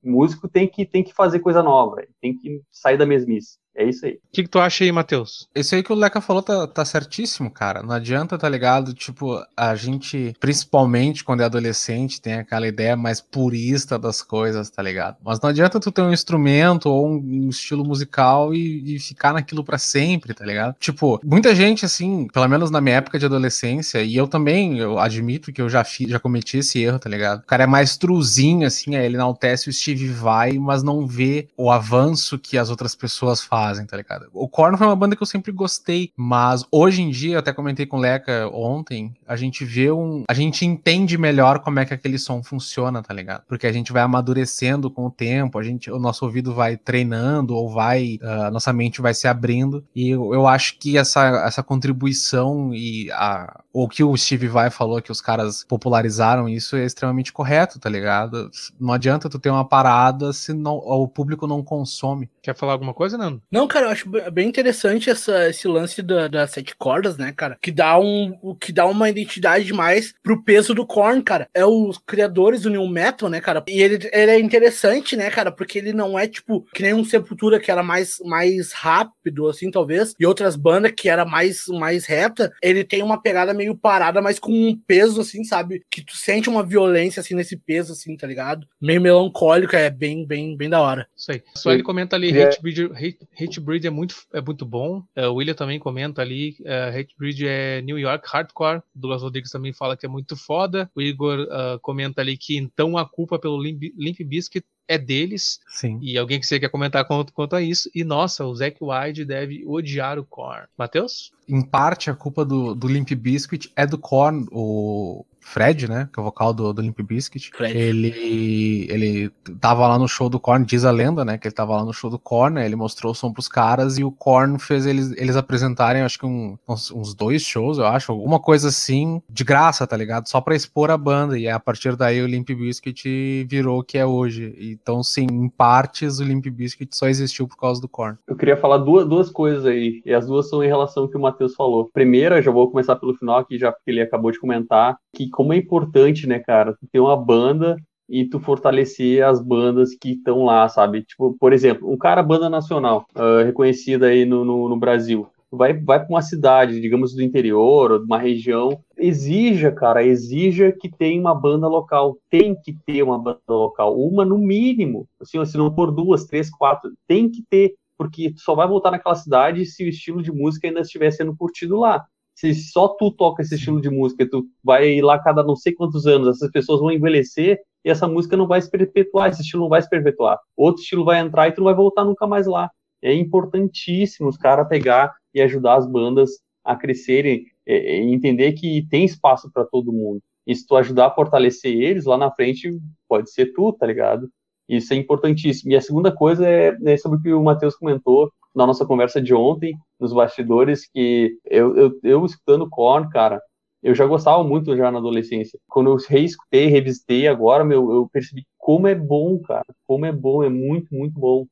O músico tem que, tem que fazer coisa nova, tem que sair da mesmice. É isso aí. O que, que, tu acha aí, Matheus? Isso aí que o Leca falou tá, tá certíssimo, cara. Não adianta, tá ligado? Tipo, a gente, principalmente quando é adolescente, tem aquela ideia mais purista das coisas, tá ligado? Mas não adianta tu ter um instrumento ou um, estilo musical e, e ficar naquilo para sempre, tá ligado? Tipo, muita gente, assim, pelo menos na minha época de adolescência, e eu também, eu admito que eu já, fi, já cometi esse erro, tá ligado? O cara é mais truzinho, assim, aí ele enaltece o Steve Vai, mas não vê o avanço que as outras pessoas fazem fazem, tá ligado? O Korn foi uma banda que eu sempre gostei, mas hoje em dia, até comentei com o Leca ontem, a gente vê um. A gente entende melhor como é que aquele som funciona, tá ligado? Porque a gente vai amadurecendo com o tempo, a gente, o nosso ouvido vai treinando ou vai. Uh, nossa mente vai se abrindo. E eu, eu acho que essa, essa contribuição e a, o que o Steve Vai falou, que os caras popularizaram isso, é extremamente correto, tá ligado? Não adianta tu ter uma parada se não, o público não consome. Quer falar alguma coisa, Nando? Não, cara, eu acho bem interessante essa, esse lance das da sete cordas, né, cara? Que dá, um, que dá uma identidade mais pro peso do Korn, cara. É os criadores do New Metal, né, cara? E ele, ele é interessante, né, cara? Porque ele não é, tipo, que nem um Sepultura que era mais, mais rápido, assim, talvez, e outras bandas que era mais, mais reta. Ele tem uma pegada meio parada, mas com um peso, assim, sabe? Que tu sente uma violência, assim, nesse peso, assim, tá ligado? Meio melancólico, é bem, bem, bem da hora. Isso aí. Só ele comenta ali, Hate Hate, Hatebreed é muito, é muito bom. É, o William também comenta ali. É, Hatebreed é New York Hardcore. Douglas Rodrigues também fala que é muito foda. O Igor uh, comenta ali que então a culpa pelo Limp, Limp Bizkit é deles. Sim. E alguém que você quer comentar quanto, quanto a isso. E nossa, o Zack Wide deve odiar o Korn. Matheus? Em parte, a culpa do, do Limp Bizkit é do Korn. O, Fred, né? Que é o vocal do, do Limp Bizkit. Fred. Ele, ele tava lá no show do Korn, diz a lenda, né? Que ele tava lá no show do Korn, né, ele mostrou o som pros caras e o Korn fez eles, eles apresentarem, acho que um, uns, uns, dois shows, eu acho, alguma coisa assim, de graça, tá ligado? Só pra expor a banda. E a partir daí o Limp Bizkit virou o que é hoje. Então, sim, em partes o Limp Bizkit só existiu por causa do Korn. Eu queria falar duas, duas coisas aí, e as duas são em relação ao que o Matheus falou. Primeira, já vou começar pelo final aqui, já porque ele acabou de comentar, que como é importante, né, cara, tu ter uma banda e tu fortalecer as bandas que estão lá, sabe? Tipo, por exemplo, um cara banda nacional, uh, reconhecida aí no, no, no, Brasil, vai, vai para uma cidade, digamos, do interior, ou de uma região, exija, cara, exija que tenha uma banda local, tem que ter uma banda local, uma no mínimo, assim, se não for duas, três, quatro, tem que ter, porque tu só vai voltar naquela cidade se o estilo de música ainda estiver sendo curtido lá se só tu toca esse estilo de música, tu vai ir lá cada não sei quantos anos, essas pessoas vão envelhecer e essa música não vai se perpetuar, esse estilo não vai se perpetuar. Outro estilo vai entrar e tu não vai voltar nunca mais lá. É importantíssimo os caras pegar e ajudar as bandas a crescerem e entender que tem espaço para todo mundo. E se tu ajudar a fortalecer eles, lá na frente pode ser tu, tá ligado? Isso é importantíssimo. E a segunda coisa é, é sobre o que o Matheus comentou na nossa conversa de ontem, nos bastidores, que eu, eu, eu escutando Korn, cara, eu já gostava muito já na adolescência. Quando eu reescutei, revisitei agora, meu, eu percebi como é bom, cara. Como é bom, é muito, muito bom.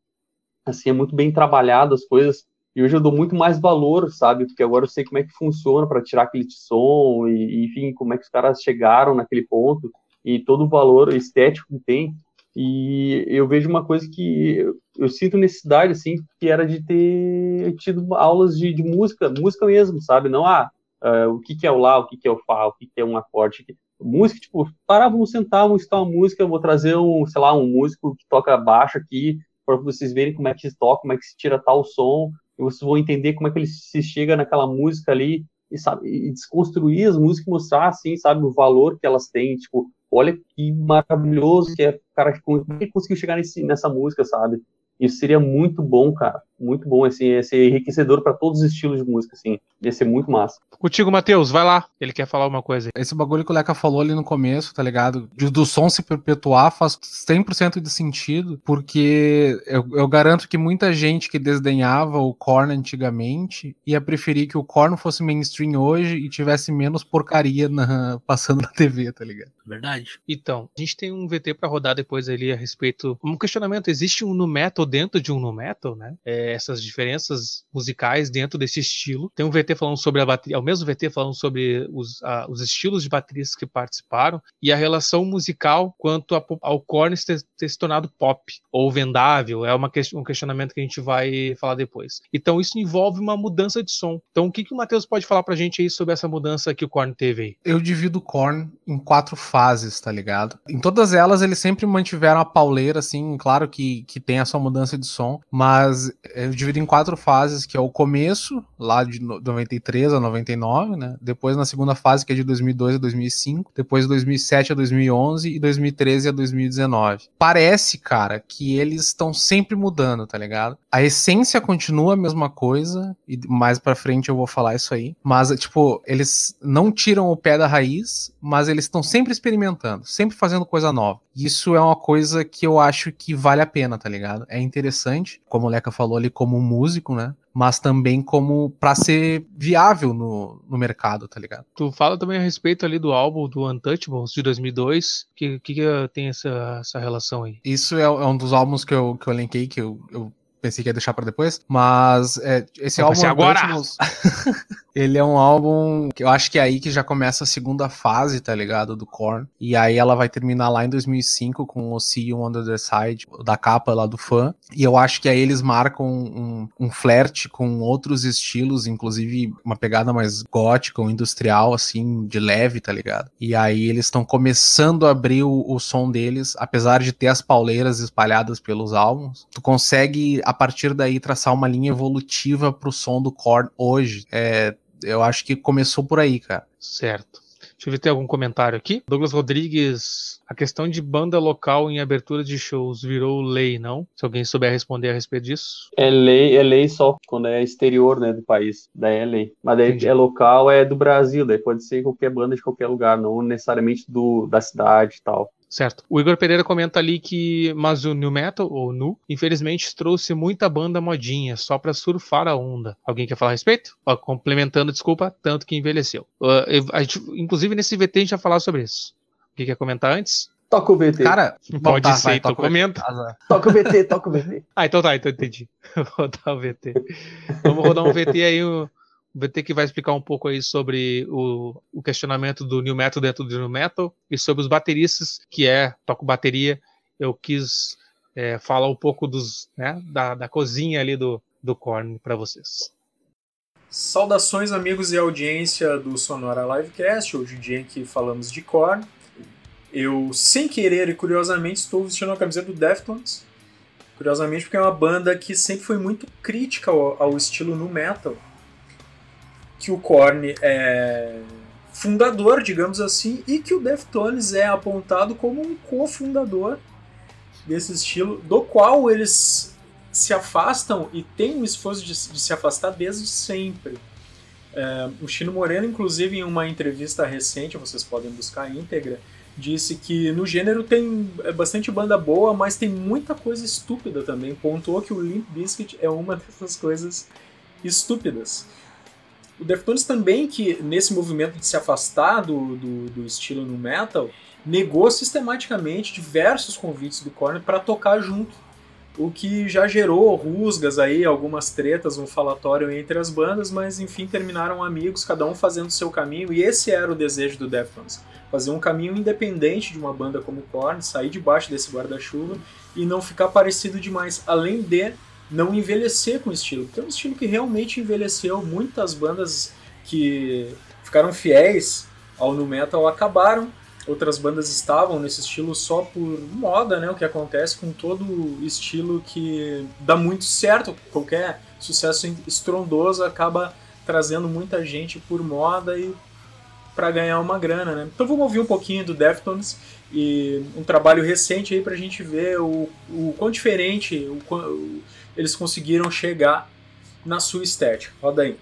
Assim, é muito bem trabalhado as coisas. E hoje eu dou muito mais valor, sabe? Porque agora eu sei como é que funciona para tirar aquele som e, enfim, como é que os caras chegaram naquele ponto e todo o valor estético que tem. E eu vejo uma coisa que eu, eu sinto necessidade, assim, que era de ter tido aulas de, de música, música mesmo, sabe? Não, ah, uh, o que, que é o lá, o que, que é o fá, o que, que é um acorde. Música, tipo, parar, vamos sentar, vamos escutar uma música, vou trazer um, sei lá, um músico que toca baixo aqui, para vocês verem como é que se toca, como é que se tira tal som, e vocês vão entender como é que ele se chega naquela música ali, e, sabe, e desconstruir as músicas, mostrar, assim, sabe, o valor que elas têm, tipo, olha que maravilhoso que é, cara, como é que conseguiu chegar nesse, nessa música, sabe? Isso seria muito bom, cara. Muito bom, assim, ia ser enriquecedor para todos os estilos de música, assim. Ia ser muito massa. Contigo, Matheus, vai lá. Ele quer falar uma coisa aí. Esse bagulho que o Leca falou ali no começo, tá ligado? De, do som se perpetuar faz 100% de sentido, porque eu, eu, garanto que muita gente que desdenhava o Korn antigamente ia preferir que o Korn fosse mainstream hoje e tivesse menos porcaria na, *laughs* passando na TV, tá ligado? Verdade. Então, a gente tem um VT para rodar depois ali a respeito. Um questionamento: existe um nu metal dentro de um nu metal, né? É, essas diferenças musicais dentro desse estilo. Tem um VT falando sobre a bateria, é o mesmo VT falando sobre os, a, os estilos de baterias que participaram e a relação musical quanto a, ao Korn ter, ter, se tornado pop ou vendável. É uma, um questionamento que a gente vai falar depois. Então, isso envolve uma mudança de som. Então, o que, que o Matheus pode falar pra gente aí sobre essa mudança que o Korn teve aí? Eu divido o Korn em quatro fases, tá ligado? Em todas elas, eles sempre mantiveram a pauleira, assim, claro que, que tem a sua mudança de som, mas eu divido em quatro fases, que é o começo, lá de 93 a 99, né? Depois na segunda fase, que é de 2002 a 2005, depois 2007 a 2011 e 2013 a 2019. Parece, cara, que eles estão sempre mudando, tá ligado? A essência continua a mesma coisa, e mais pra frente eu vou falar isso aí, mas, tipo, eles não tiram o pé da raiz, mas eles estão sempre experimentando, sempre fazendo coisa nova. Isso é uma coisa que eu acho que vale a pena, tá ligado? É interessante, como o Leca falou ali, como músico, né? Mas também como para ser viável no, no mercado, tá ligado? Tu fala também a respeito ali do álbum do Untouchables de 2002, que, que, que tem essa, essa relação aí? Isso é, é, um dos álbuns que eu, que eu elenquei, que eu, eu pensei que ia deixar para depois, mas é, esse Vai álbum agora. *laughs* ele é um álbum que eu acho que é aí que já começa a segunda fase, tá ligado, do Korn. E aí ela vai terminar lá em 2005 com o See You On The Other Side, da capa lá do fã. E eu acho que aí eles marcam um, um flerte com outros estilos, inclusive uma pegada mais gótica ou industrial, assim, de leve, tá ligado? E aí eles estão começando a abrir o, o som deles, apesar de ter as pauleiras espalhadas pelos álbuns. Tu consegue a partir daí traçar uma linha evolutiva pro som do Korn hoje. É, eu acho que começou por aí, cara. Certo. Deixa eu ver se tem algum comentário aqui. Douglas Rodrigues, a questão de banda local em abertura de shows virou lei, não? Se alguém souber responder a respeito disso. É lei, é lei só quando é exterior, né, do país. Daí é lei. Mas daí Entendi. é local, é do Brasil, daí pode ser qualquer banda de qualquer lugar, não necessariamente do, da cidade e tal. Certo. O Igor Pereira comenta ali que, mas o New Metal, ou Nu, infelizmente trouxe muita banda modinha, só para surfar a onda. Alguém quer falar a respeito? Ó, complementando, desculpa, tanto que envelheceu. Uh, gente, inclusive nesse VT a gente já falar sobre isso. Alguém quer comentar antes? Toca o VT. Cara, pode tá, ser, vai, então comenta. Toca o VT, toca o VT. ah, então tá, então entendi. *laughs* Vou rodar o VT. Vamos rodar um VT aí, o VT que vai explicar um pouco aí sobre o, o questionamento do New Metal dentro do New Metal e sobre os bateristas, que é, toco bateria. Eu quis é, falar um pouco dos, né, da, da cozinha ali do, do Korn para vocês. Saudações, amigos e audiência do Sonora Livecast. Hoje em dia em que falamos de Korn. Eu, sem querer e curiosamente, estou vestindo a camiseta do Deftones. Curiosamente, porque é uma banda que sempre foi muito crítica ao, ao estilo nu metal que o Korn é fundador, digamos assim, e que o Deftones é apontado como um cofundador desse estilo, do qual eles se afastam e têm um esforço de, de se afastar desde sempre. É, o Chino Moreno, inclusive, em uma entrevista recente, vocês podem buscar a íntegra, disse que no gênero tem é, bastante banda boa, mas tem muita coisa estúpida também. Pontuou que o Limp Bizkit é uma *laughs* dessas coisas estúpidas. O Deftones também, que nesse movimento de se afastar do, do, do estilo no metal, negou sistematicamente diversos convites do Korn para tocar junto. o que já gerou rusgas aí, algumas tretas, um falatório entre as bandas, mas enfim terminaram amigos, cada um fazendo seu caminho, e esse era o desejo do Deftones, fazer um caminho independente de uma banda como Korn, sair debaixo desse guarda-chuva e não ficar parecido demais, além de não envelhecer com o estilo, porque é um estilo que realmente envelheceu, muitas bandas que ficaram fiéis ao nu metal acabaram outras bandas estavam nesse estilo só por moda, né? O que acontece com todo estilo que dá muito certo, qualquer sucesso estrondoso acaba trazendo muita gente por moda e para ganhar uma grana, né? Então vamos ouvir um pouquinho do Deftones e um trabalho recente aí pra gente ver o, o quão diferente o, eles conseguiram chegar na sua estética. Roda aí.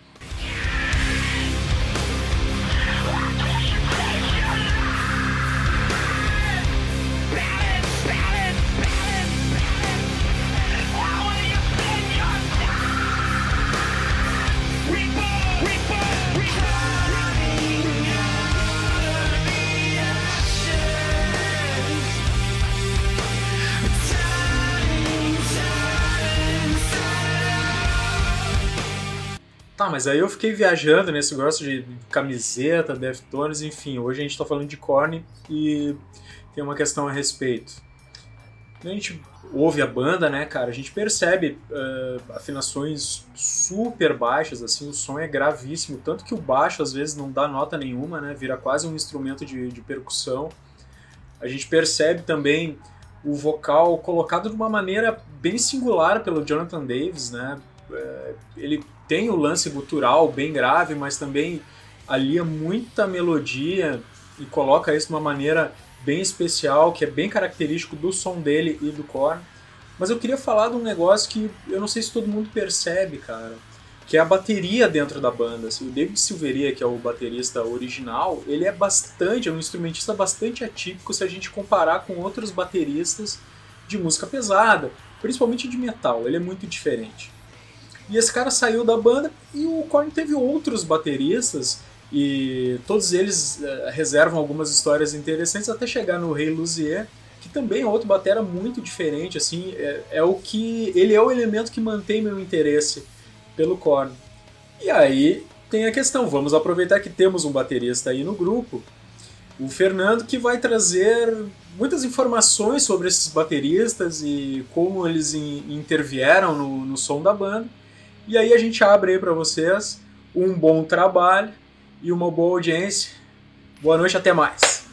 Mas aí eu fiquei viajando nesse negócio de camiseta, Deftones, enfim. Hoje a gente tá falando de Korn e tem uma questão a respeito. A gente ouve a banda, né, cara, a gente percebe uh, afinações super baixas, assim, o som é gravíssimo, tanto que o baixo às vezes não dá nota nenhuma, né, vira quase um instrumento de, de percussão. A gente percebe também o vocal colocado de uma maneira bem singular pelo Jonathan Davis, né, uh, ele tem o lance gutural bem grave, mas também alia muita melodia e coloca isso de uma maneira bem especial, que é bem característico do som dele e do Korn. Mas eu queria falar de um negócio que eu não sei se todo mundo percebe, cara, que é a bateria dentro da banda. Assim, o David Silveria, que é o baterista original, ele é bastante, é um instrumentista bastante atípico se a gente comparar com outros bateristas de música pesada, principalmente de metal. Ele é muito diferente. E esse cara saiu da banda e o Korn teve outros bateristas e todos eles uh, reservam algumas histórias interessantes até chegar no Rei Luzier, que também é outro batera muito diferente, assim, é, é, o que ele é o elemento que mantém meu interesse pelo Korn. E aí tem a questão, vamos aproveitar que temos um baterista aí no grupo, o Fernando que vai trazer muitas informações sobre esses bateristas e como eles in, intervieram no, no som da banda. E aí a gente abre aí para vocês um bom trabalho e uma boa audiência. Boa noite, até mais.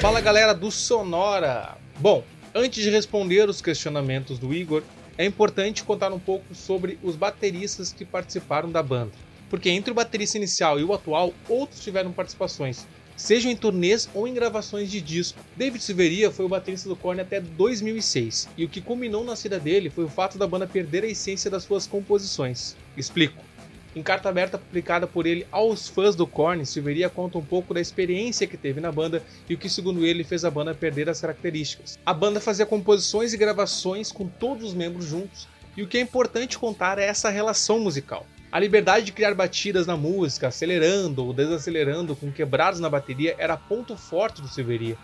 Fala galera do Sonora! Bom, antes de responder os questionamentos do Igor, é importante contar um pouco sobre os bateristas que participaram da banda porque entre o baterista inicial e o atual, outros tiveram participações, sejam em turnês ou em gravações de disco. David Silveria foi o baterista do Korn até 2006, e o que culminou na saída dele foi o fato da banda perder a essência das suas composições. Explico. Em carta aberta publicada por ele aos fãs do Korn, Silveria conta um pouco da experiência que teve na banda e o que, segundo ele, fez a banda perder as características. A banda fazia composições e gravações com todos os membros juntos, e o que é importante contar é essa relação musical. A liberdade de criar batidas na música, acelerando ou desacelerando com quebrados na bateria era ponto forte do Silveria.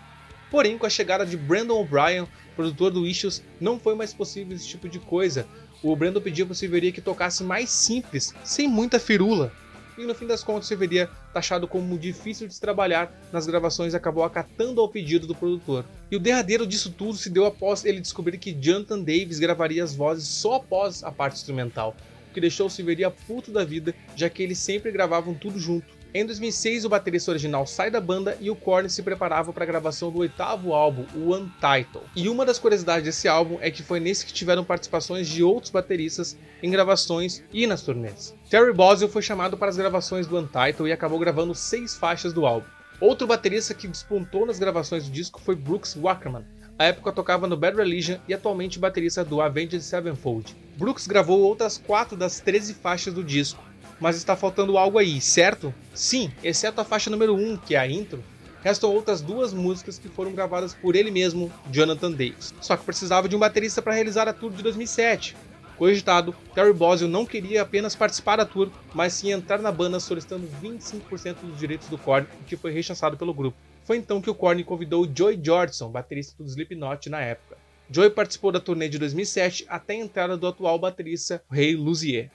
Porém, com a chegada de Brandon O'Brien, produtor do Issues, não foi mais possível esse tipo de coisa. O Brandon pediu para o Silveria que tocasse mais simples, sem muita firula. E no fim das contas, o Silveria, taxado como difícil de se trabalhar nas gravações, acabou acatando ao pedido do produtor. E o derradeiro disso tudo se deu após ele descobrir que Jonathan Davis gravaria as vozes só após a parte instrumental que deixou o Silveria puto da vida, já que eles sempre gravavam tudo junto. Em 2006, o baterista original sai da banda e o Korn se preparava para a gravação do oitavo álbum, o Untitled. E uma das curiosidades desse álbum é que foi nesse que tiveram participações de outros bateristas em gravações e nas turnês. Terry Bozzio foi chamado para as gravações do Untitled e acabou gravando seis faixas do álbum. Outro baterista que despontou nas gravações do disco foi Brooks Wackerman, à época tocava no Bad Religion e atualmente baterista do Avenged Sevenfold. Brooks gravou outras 4 das 13 faixas do disco, mas está faltando algo aí, certo? Sim, exceto a faixa número 1, que é a intro, restam outras duas músicas que foram gravadas por ele mesmo, Jonathan Davis. Só que precisava de um baterista para realizar a tour de 2007. Cogitado, Terry Bozzio não queria apenas participar da tour, mas sim entrar na banda solicitando 25% dos direitos do Korn, o que foi rechaçado pelo grupo. Foi então que o Korn convidou Joey Jordison, baterista do Slipknot na época. Joey participou da turnê de 2007 até a entrada do atual baterista Ray Luzier.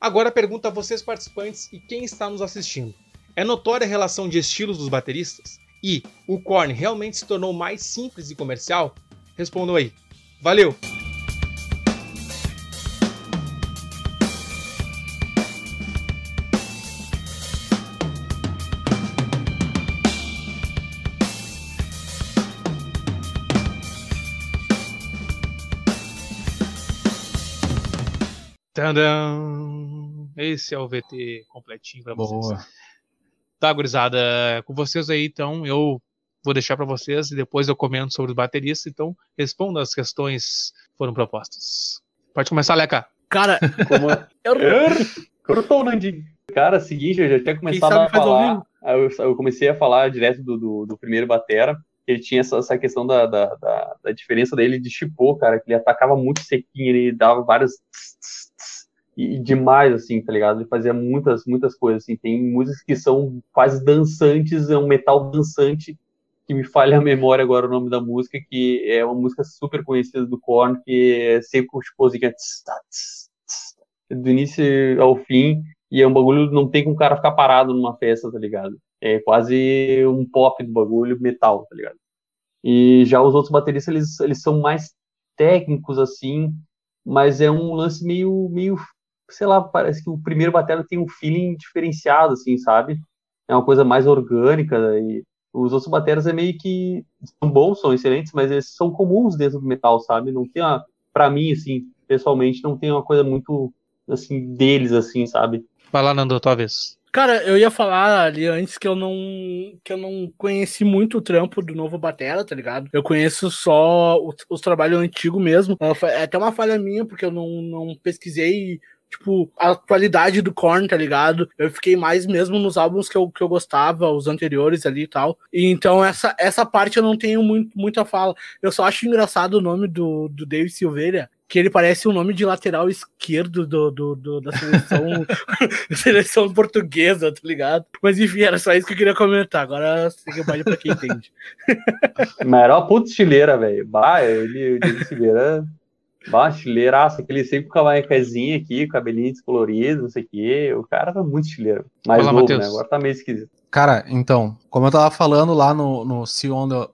Agora pergunta a vocês participantes e quem está nos assistindo. É notória a relação de estilos dos bateristas? E o Korn realmente se tornou mais simples e comercial? Respondam aí. Valeu! Tadam! Esse é o VT completinho para vocês. Boa. Tá, gurizada, com vocês aí, então, eu vou deixar para vocês e depois eu comento sobre os bateristas, então responda as questões que foram propostas. Pode começar, Leca. Cara, Como... *laughs* eu Cortou, Nandinho. Cara, seguinte, eu já tinha começado a falar. Eu, eu comecei a falar direto do, do, do primeiro Batera. Ele tinha essa, essa questão da, da, da, da diferença dele de chipô, cara, que ele atacava muito sequinho, ele dava vários. tss, tss, tss, E, demais, assim, tá ligado? Ele fazia muitas, muitas coisas, assim. Tem músicas que são quase dançantes, é um metal dançante, que me falha a memória agora o nome da música, que é uma música super conhecida do Korn, que é sempre com o chipôzinho que é tss, tss, tss, do início ao fim, e é um bagulho, não tem como o cara ficar parado numa festa, tá ligado? É quase um pop do bagulho, metal, tá ligado? E já os outros bateristas, eles, eles são mais técnicos, assim, mas é um lance meio, meio, sei lá, parece que o primeiro batera tem um feeling diferenciado, assim, sabe? É uma coisa mais orgânica, e os outros bateras é meio que são bons, são excelentes, mas eles são comuns dentro do metal, sabe? Não tem uma, pra mim, assim, pessoalmente, não tem uma coisa muito, assim, deles, assim, sabe? Vai lá, Nando, tua vez. Cara, eu ia falar ali antes que eu não que eu não conheci muito o trampo do novo Batera, tá ligado? Eu conheço só os, os trabalhos antigos mesmo. Foi- É até uma falha minha, porque eu não, não pesquisei, tipo, a atualidade do Korn, tá ligado? Eu fiquei mais mesmo nos álbuns que eu, que eu gostava, os anteriores ali e tal. E então essa, essa parte eu não tenho muito, muita fala. Eu só acho engraçado o nome do, do David Silveira, que ele parece o nome de lateral esquerdo do, do, do- da seleção *laughs* *laughs* seleção portuguesa, tá ligado? Mas enfim, era só isso que eu queria comentar. Agora segue o baile pra quem entende. Mas era uma puta estileira, velho. Bah, ele, o Diego Silveira, bah, estileiraço, aquele sempre com a cavanhaquezinha aqui, cabelinho descolorido, não sei o quê. O cara era muito estileiro. Mais Fala, novo, Matheus. né? Agora tá meio esquisito. Cara, então, como eu tava falando lá no, no See on the,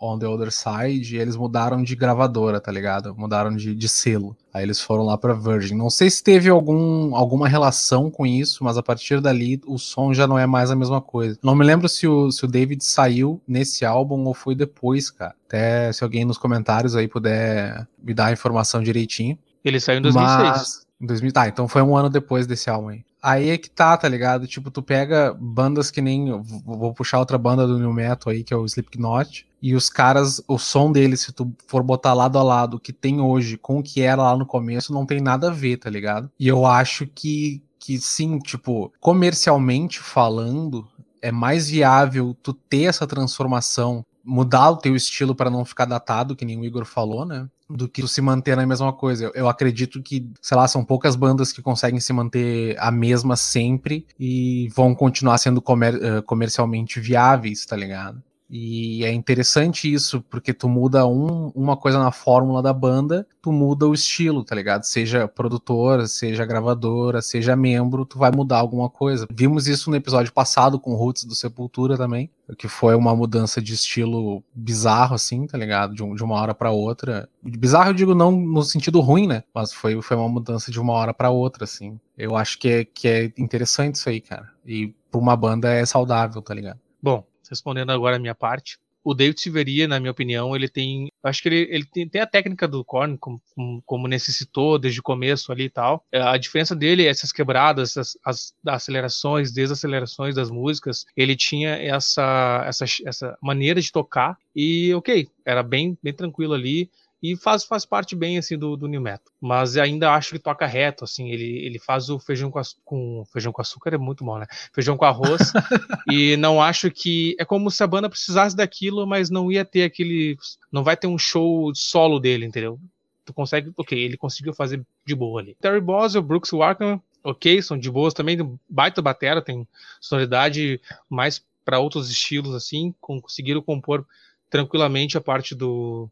on the Other Side, eles mudaram de gravadora, tá ligado? Mudaram de, de selo. Aí eles foram lá pra Virgin. Não sei se teve algum, alguma relação com isso, mas a partir dali o som já não é mais a mesma coisa. Não me lembro se o, se o David saiu nesse álbum ou foi depois, cara. Até se alguém nos comentários aí puder me dar a informação direitinho. Ele saiu em 2006. Mas, em 2000, tá, então foi um ano depois desse álbum aí. Aí é que tá, tá ligado? Tipo, tu pega bandas que nem. Vou puxar outra banda do New Metal aí, que é o Slipknot. E os caras, o som deles, se tu for botar lado a lado o que tem hoje com o que era lá no começo, não tem nada a ver, tá ligado? E eu acho que, que sim, tipo, comercialmente falando, é mais viável tu ter essa transformação, mudar o teu estilo para não ficar datado, que nem o Igor falou, né? Do que se manter na mesma coisa. Eu, eu acredito que, sei lá, são poucas bandas que conseguem se manter a mesma sempre e vão continuar sendo comer- eh, comercialmente viáveis, tá ligado? E é interessante isso, porque tu muda um- uma coisa na fórmula da banda, tu muda o estilo, tá ligado? Seja produtora, seja gravadora, seja membro, tu vai mudar alguma coisa. Vimos isso no episódio passado com Roots do Sepultura também, que foi uma mudança de estilo bizarro, assim, tá ligado? De, um- de uma hora pra outra. Bizarro eu digo não no sentido ruim, né? Mas foi, foi uma mudança de uma hora pra outra, assim. Eu acho que é, que é interessante isso aí, cara. E pra uma banda é saudável, tá ligado? Bom, respondendo agora a minha parte. O David Silveria, na minha opinião, ele tem. Acho que ele, ele tem, tem a técnica do Korn, como, como- como necessitou desde o começo ali e tal. É, A diferença dele é essas quebradas, as, as acelerações, desacelerações das músicas. Ele tinha essa, essa, essa maneira de tocar. E, ok, era bem, bem tranquilo ali. E faz, faz parte bem assim do, do New Metal. Mas ainda acho que toca reto, assim, ele, ele faz o feijão com, com feijão com açúcar é muito bom, né? Feijão com arroz *laughs* e não acho que é como se a banda precisasse daquilo, mas não ia ter aquele, não vai ter um show solo dele, entendeu? Tu consegue, ok, ele conseguiu fazer de boa ali. Terry Bozzio, Brooks Warkham, ok, são de boas também, baita batera, tem sonoridade mais para outros estilos assim, conseguiram compor tranquilamente a parte do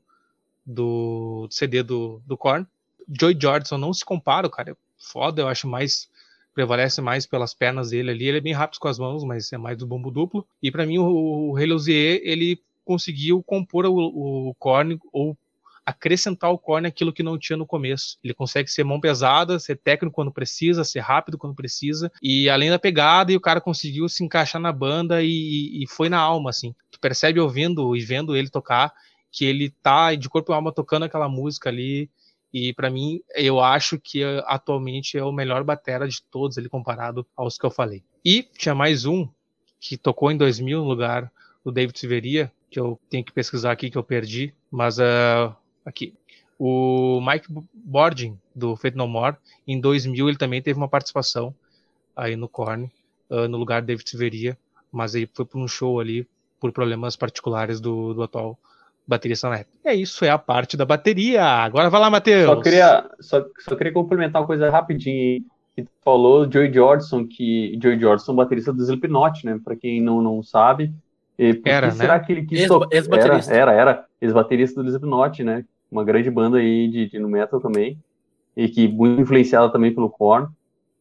do CD do, do Korn. Joy Jordison não se compara, cara. É foda, eu acho mais. Prevalece mais pelas pernas dele ali. Ele é bem rápido com as mãos, mas é mais do bombo duplo. E para mim, o, o Reluzier, ele conseguiu compor o, o Korn ou acrescentar ao Korn aquilo que não tinha no começo. Ele consegue ser mão pesada, ser técnico quando precisa, ser rápido quando precisa, e além da pegada, e o cara conseguiu se encaixar na banda e, e foi na alma, assim. Tu percebe ouvindo e vendo ele tocar que ele tá de corpo e alma tocando aquela música ali. E para mim, eu acho que eh, atualmente é o melhor batera de todos, ele comparado aos que eu falei. E tinha mais um que tocou em 2000 no lugar do David Silveria, que eu tenho que pesquisar aqui que eu perdi, mas uh, aqui. O Mike Bordin, do Fate No More, em 2000 ele também teve uma participação aí no Korn, uh, no lugar do David Silveria, mas aí foi por um show ali, por problemas particulares do, do atual baterista na época. É isso, é a parte da bateria. Agora vai lá, Matheus. Só queria, só, só queria complementar uma coisa rapidinho que tu falou, Joey Jordison, que Joey Jordison, baterista do Slipknot, né? Para quem não, não sabe. E era, que será né? que ele quis Ex- ex-baterista. Era, era, era. Ex-baterista do Slipknot, né? Uma grande banda aí de, de no metal também. E que muito influenciada também pelo Korn.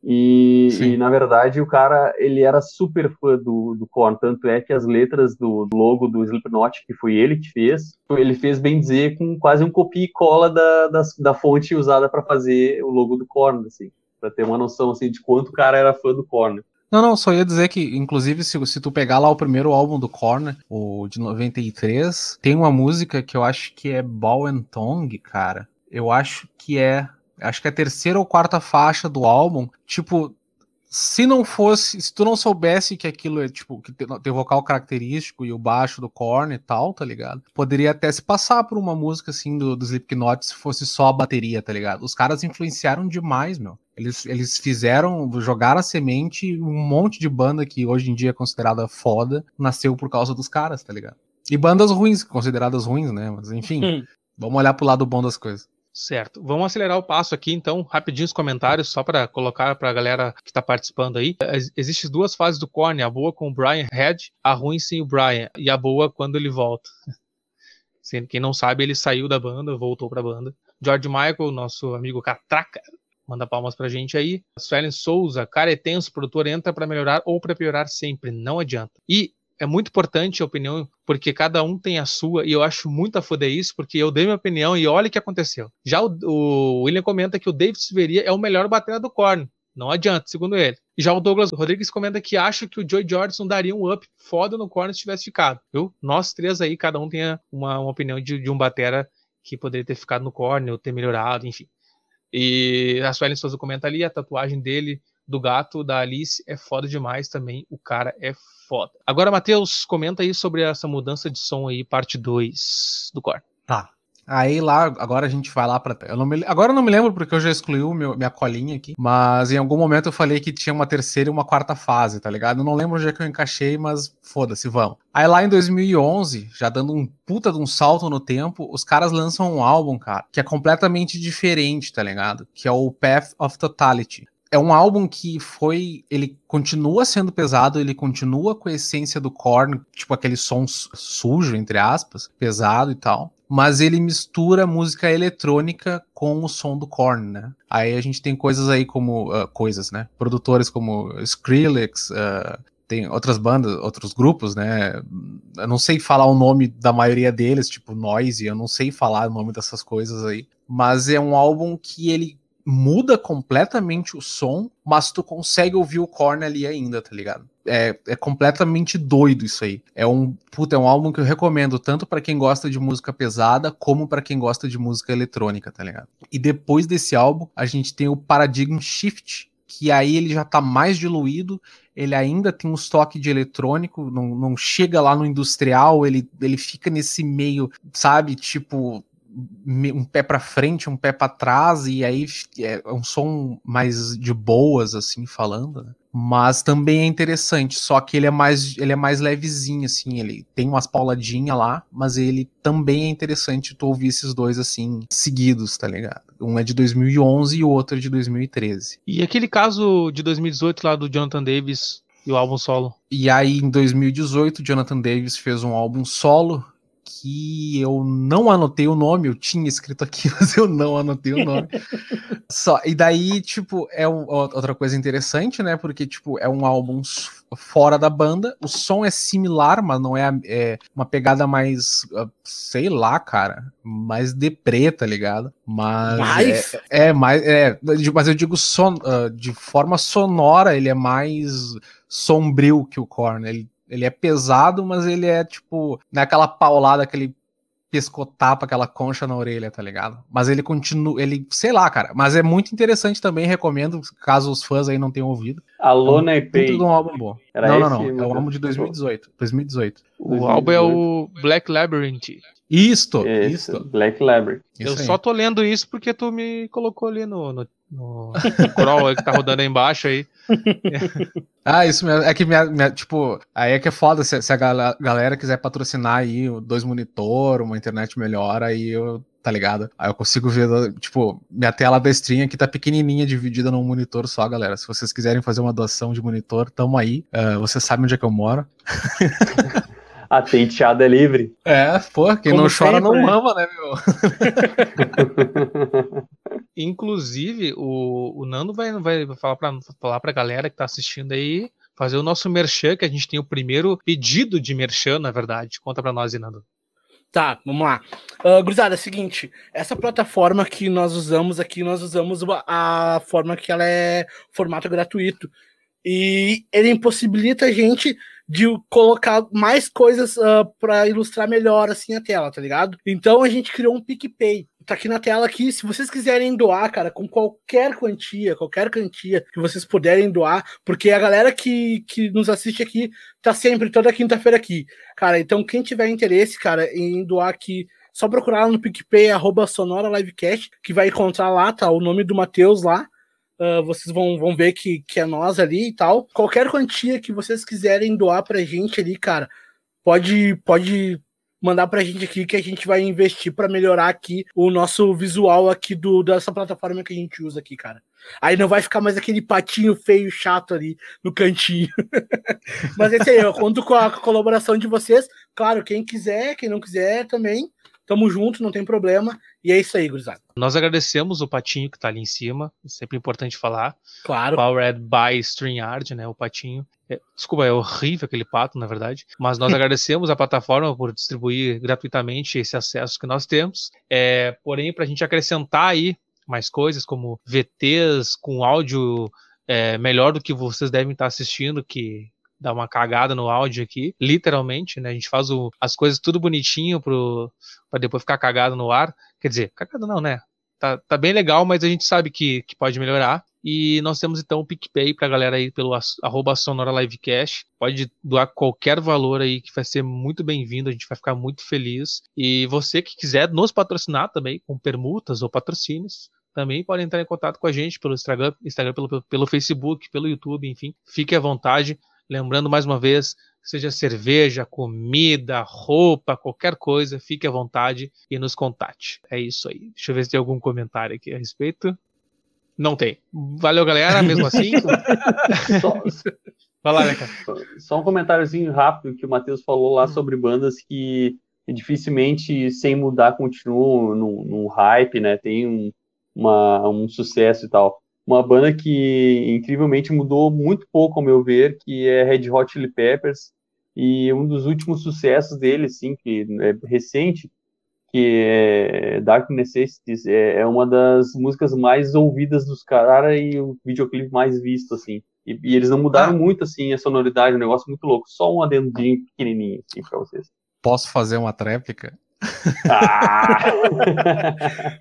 E, e, na verdade o cara ele era super fã do, do Korn, tanto é que as letras do, do logo do Slipknot, que foi ele que fez, ele fez bem dizer com quase um copia e cola da, da, da fonte usada para fazer o logo do Korn, assim, para ter uma noção assim de quanto o cara era fã do Korn. Não, não, só ia dizer que, inclusive, se, se tu pegar lá o primeiro álbum do Korn, o de 93, tem uma música que eu acho que é Ball and Tongue, cara. Eu acho que é. Acho que é a terceira ou quarta faixa do álbum. Tipo, se não fosse. Se tu não soubesse que aquilo é, tipo, que tem, vocal característico e o baixo do Korn e tal, tá ligado? Poderia até se passar por uma música assim do, do Slipknot se fosse só a bateria, tá ligado? Os caras influenciaram demais, meu. Eles, eles fizeram, jogaram a semente e um monte de banda que hoje em dia é considerada foda, nasceu por causa dos caras, tá ligado? E bandas ruins, consideradas ruins, né? Mas enfim, Hum. vamos olhar pro lado bom das coisas. Certo. Vamos acelerar o passo aqui, então, rapidinho os comentários, só para colocar para a galera que está participando aí. Ex- Existem duas fases do Korn, a boa com o Brian Head, a ruim sem o Brian, e a boa quando ele volta. *laughs* Quem não sabe, ele saiu da banda, voltou para a banda. George Michael, nosso amigo Catraca, manda palmas pra gente aí. Suelen Souza, cara é tenso, produtor entra para melhorar ou para piorar sempre, não adianta. E é muito importante a opinião, porque cada um tem a sua, e eu acho muito a foder isso, porque eu dei minha opinião e olha o que aconteceu. Já o, o William comenta que o David Silveria é o melhor batera do Korn. Não adianta, segundo ele. E já o Douglas Rodrigues comenta que acha que o Joey Jordison daria um up foda no Korn se tivesse ficado. Viu? Nós três aí, cada um tem uma, uma opinião de, de um batera que poderia ter ficado no Korn ou ter melhorado, enfim. E a Suelen Souza comenta ali, a tatuagem dele do gato da Alice é foda demais também. O cara é foda. Agora, Matheus, comenta aí sobre essa mudança de som aí, parte 2 do Korn. Tá. Aí lá, agora a gente vai lá pra. Eu não me, agora eu não me lembro porque eu já excluí o meu, minha colinha aqui. Mas em algum momento eu falei que tinha uma terceira e uma quarta fase, tá ligado? Eu não lembro onde é que eu encaixei, mas foda-se, vamos. Aí lá em 2011, já dando um puta de um salto no tempo, os caras lançam um álbum, cara, que é completamente diferente, tá ligado? Que é o Path of Totality. É um álbum que foi. Ele continua sendo pesado, ele continua com a essência do Korn, tipo aquele som su- sujo, entre aspas, pesado e tal. Mas ele mistura música eletrônica com o som do Korn, né? Aí a gente tem coisas aí como. ah, coisas, né? Produtores como Skrillex, ah, tem outras bandas, outros grupos, né? Eu não sei falar o nome da maioria deles, tipo Noise, eu não sei falar o nome dessas coisas aí. Mas é um álbum que ele muda completamente o som, mas tu consegue ouvir o Korn ali ainda, tá ligado? É, é completamente doido isso aí. É um, puta, é um álbum que eu recomendo tanto pra quem gosta de música pesada, como pra quem gosta de música eletrônica, tá ligado? E depois desse álbum, a gente tem o Paradigm Shift, que aí ele já tá mais diluído, ele ainda tem um estoque de eletrônico, não, não chega lá no industrial, ele, ele fica nesse meio, sabe, tipo, um pé para frente, um pé para trás, e aí é um som mais de boas, assim, falando, né? Mas também é interessante, só que ele é mais ele é mais levezinho, assim, ele tem umas pauladinhas lá, mas ele também é interessante tu ouvir esses dois, assim, seguidos, tá ligado? Um é de 2011 e o outro é de 2013. E aquele caso de 2018 lá do Jonathan Davis e o álbum solo? E aí, em 2018, Jonathan Davis fez um álbum solo que eu não anotei o nome, eu tinha escrito aqui, *laughs* mas eu não anotei o nome. Só, e daí, tipo, é um, outra coisa interessante, né? Porque, tipo, é um álbum fora da banda, o som é similar, mas não é, é uma pegada mais, ah, sei lá, cara, mais deprê, tá ligado? Mas mais? É, é mais, é, mas eu digo son, uh, de forma sonora, ele é mais sombrio que o Korn, ele ele é pesado, mas ele é tipo, naquela paulada, aquele pescotapa, aquela concha na orelha, tá ligado? Mas ele continua, ele, sei lá, cara. Mas é muito interessante também, recomendo, caso os fãs aí não tenham ouvido. Alona é Pay. Tudo um álbum bom. Era não, não, não. É o álbum de 2018. 2018. O álbum é o Black Labyrinth. Isto, isto. Black Labyrinth. Eu só tô lendo isso porque tu me colocou ali no, no, no crawl que tá rodando aí embaixo aí. *laughs* ah, isso mesmo. É que, minha, minha, tipo, aí é que é foda. Se, se a galera quiser patrocinar aí dois monitor, uma internet melhor, aí eu tá ligado? Aí eu consigo ver, tipo, minha tela da stream aqui tá pequenininha, dividida num monitor só, galera. Se vocês quiserem fazer uma doação de monitor, tamo aí. Uh, vocês sabem onde é que eu moro. *laughs* A tenteada é livre. É, pô, quem Como não chora sempre, não mama, né, meu? *laughs* Inclusive, o, o Nando vai, vai falar, pra, falar galera que tá assistindo aí, fazer o nosso merchan, que a gente tem o primeiro pedido de merchan, na verdade. Conta pra nós, Nando. Tá, vamos lá. Uh, Cruzada, é o seguinte, essa plataforma que nós usamos aqui, nós usamos a forma que ela é formato gratuito. E ele impossibilita a gente de colocar mais coisas uh, ah, para ilustrar melhor assim a tela, tá ligado? Então a gente criou um PicPay. Tá aqui na tela aqui, se vocês quiserem doar, cara, com qualquer quantia, qualquer quantia que vocês puderem doar, porque a galera que, que nos assiste aqui tá sempre toda quinta-feira aqui. Cara, então quem tiver interesse, cara, em doar aqui só procurar lá no PicPay, arroba Sonora Livecast, que vai encontrar lá, tá? O nome do Matheus lá. Uh, vocês vão, vão ver que, que é nós ali e tal. Qualquer quantia que vocês quiserem doar pra gente ali, cara, pode, pode mandar pra gente aqui que a gente vai investir para melhorar aqui o nosso visual aqui do, dessa plataforma que a gente usa aqui, cara. Aí não vai ficar mais aquele patinho feio, chato ali no cantinho. *laughs* Mas esse aí, eu conto com a colaboração de vocês. Claro, quem quiser, quem não quiser também. Tamo junto, não tem problema. E é isso aí, gurizada. Nós agradecemos o patinho que tá ali em cima, é sempre importante falar. Claro. Powered by StreamYard, né, o patinho. É, desculpa, é horrível aquele pato, na verdade. Mas nós *laughs* agradecemos a plataforma por distribuir gratuitamente esse acesso que nós temos. É, porém, para a gente acrescentar aí mais coisas, como VTs com áudio é, melhor do que vocês devem estar assistindo, que dar uma cagada no áudio aqui, literalmente, né? A gente faz o, as coisas tudo bonitinho para depois ficar cagado no ar. Quer dizer, cagado não, né? Tá, tá bem legal, mas a gente sabe que, que pode melhorar. E nós temos então o PicPay pra galera aí pelo arroba Sonora Livecast. Pode doar qualquer valor aí que vai ser muito bem-vindo, a gente vai ficar muito feliz. E você que quiser nos patrocinar também com permutas ou patrocínios, também pode entrar em contato com a gente pelo Instagram, Instagram pelo, pelo Facebook, pelo YouTube, enfim. Fique à vontade. Lembrando mais uma vez, seja cerveja, comida, roupa, qualquer coisa, fique à vontade e nos contate. É isso aí. Deixa eu ver se tem algum comentário aqui a respeito. Não tem. Valeu, galera, mesmo assim. *laughs* só, Vai lá, né, cara? Só um comentáriozinho rápido que o Matheus falou lá sobre bandas que dificilmente, sem mudar, continuam no, no hype, né? Tem um, uma, um sucesso e tal uma banda que incrivelmente mudou muito pouco, ao meu ver, que é Red Hot Chili Peppers, e um dos últimos sucessos dele, assim, que é recente, que é Dark Necessities, é, é uma das músicas mais ouvidas dos caras e o videoclipe mais visto, assim. E, e eles não mudaram ah. muito, assim, a sonoridade, um negócio muito louco. Só um adendinho pequenininho, assim, pra vocês. Posso fazer uma tréplica? Ah.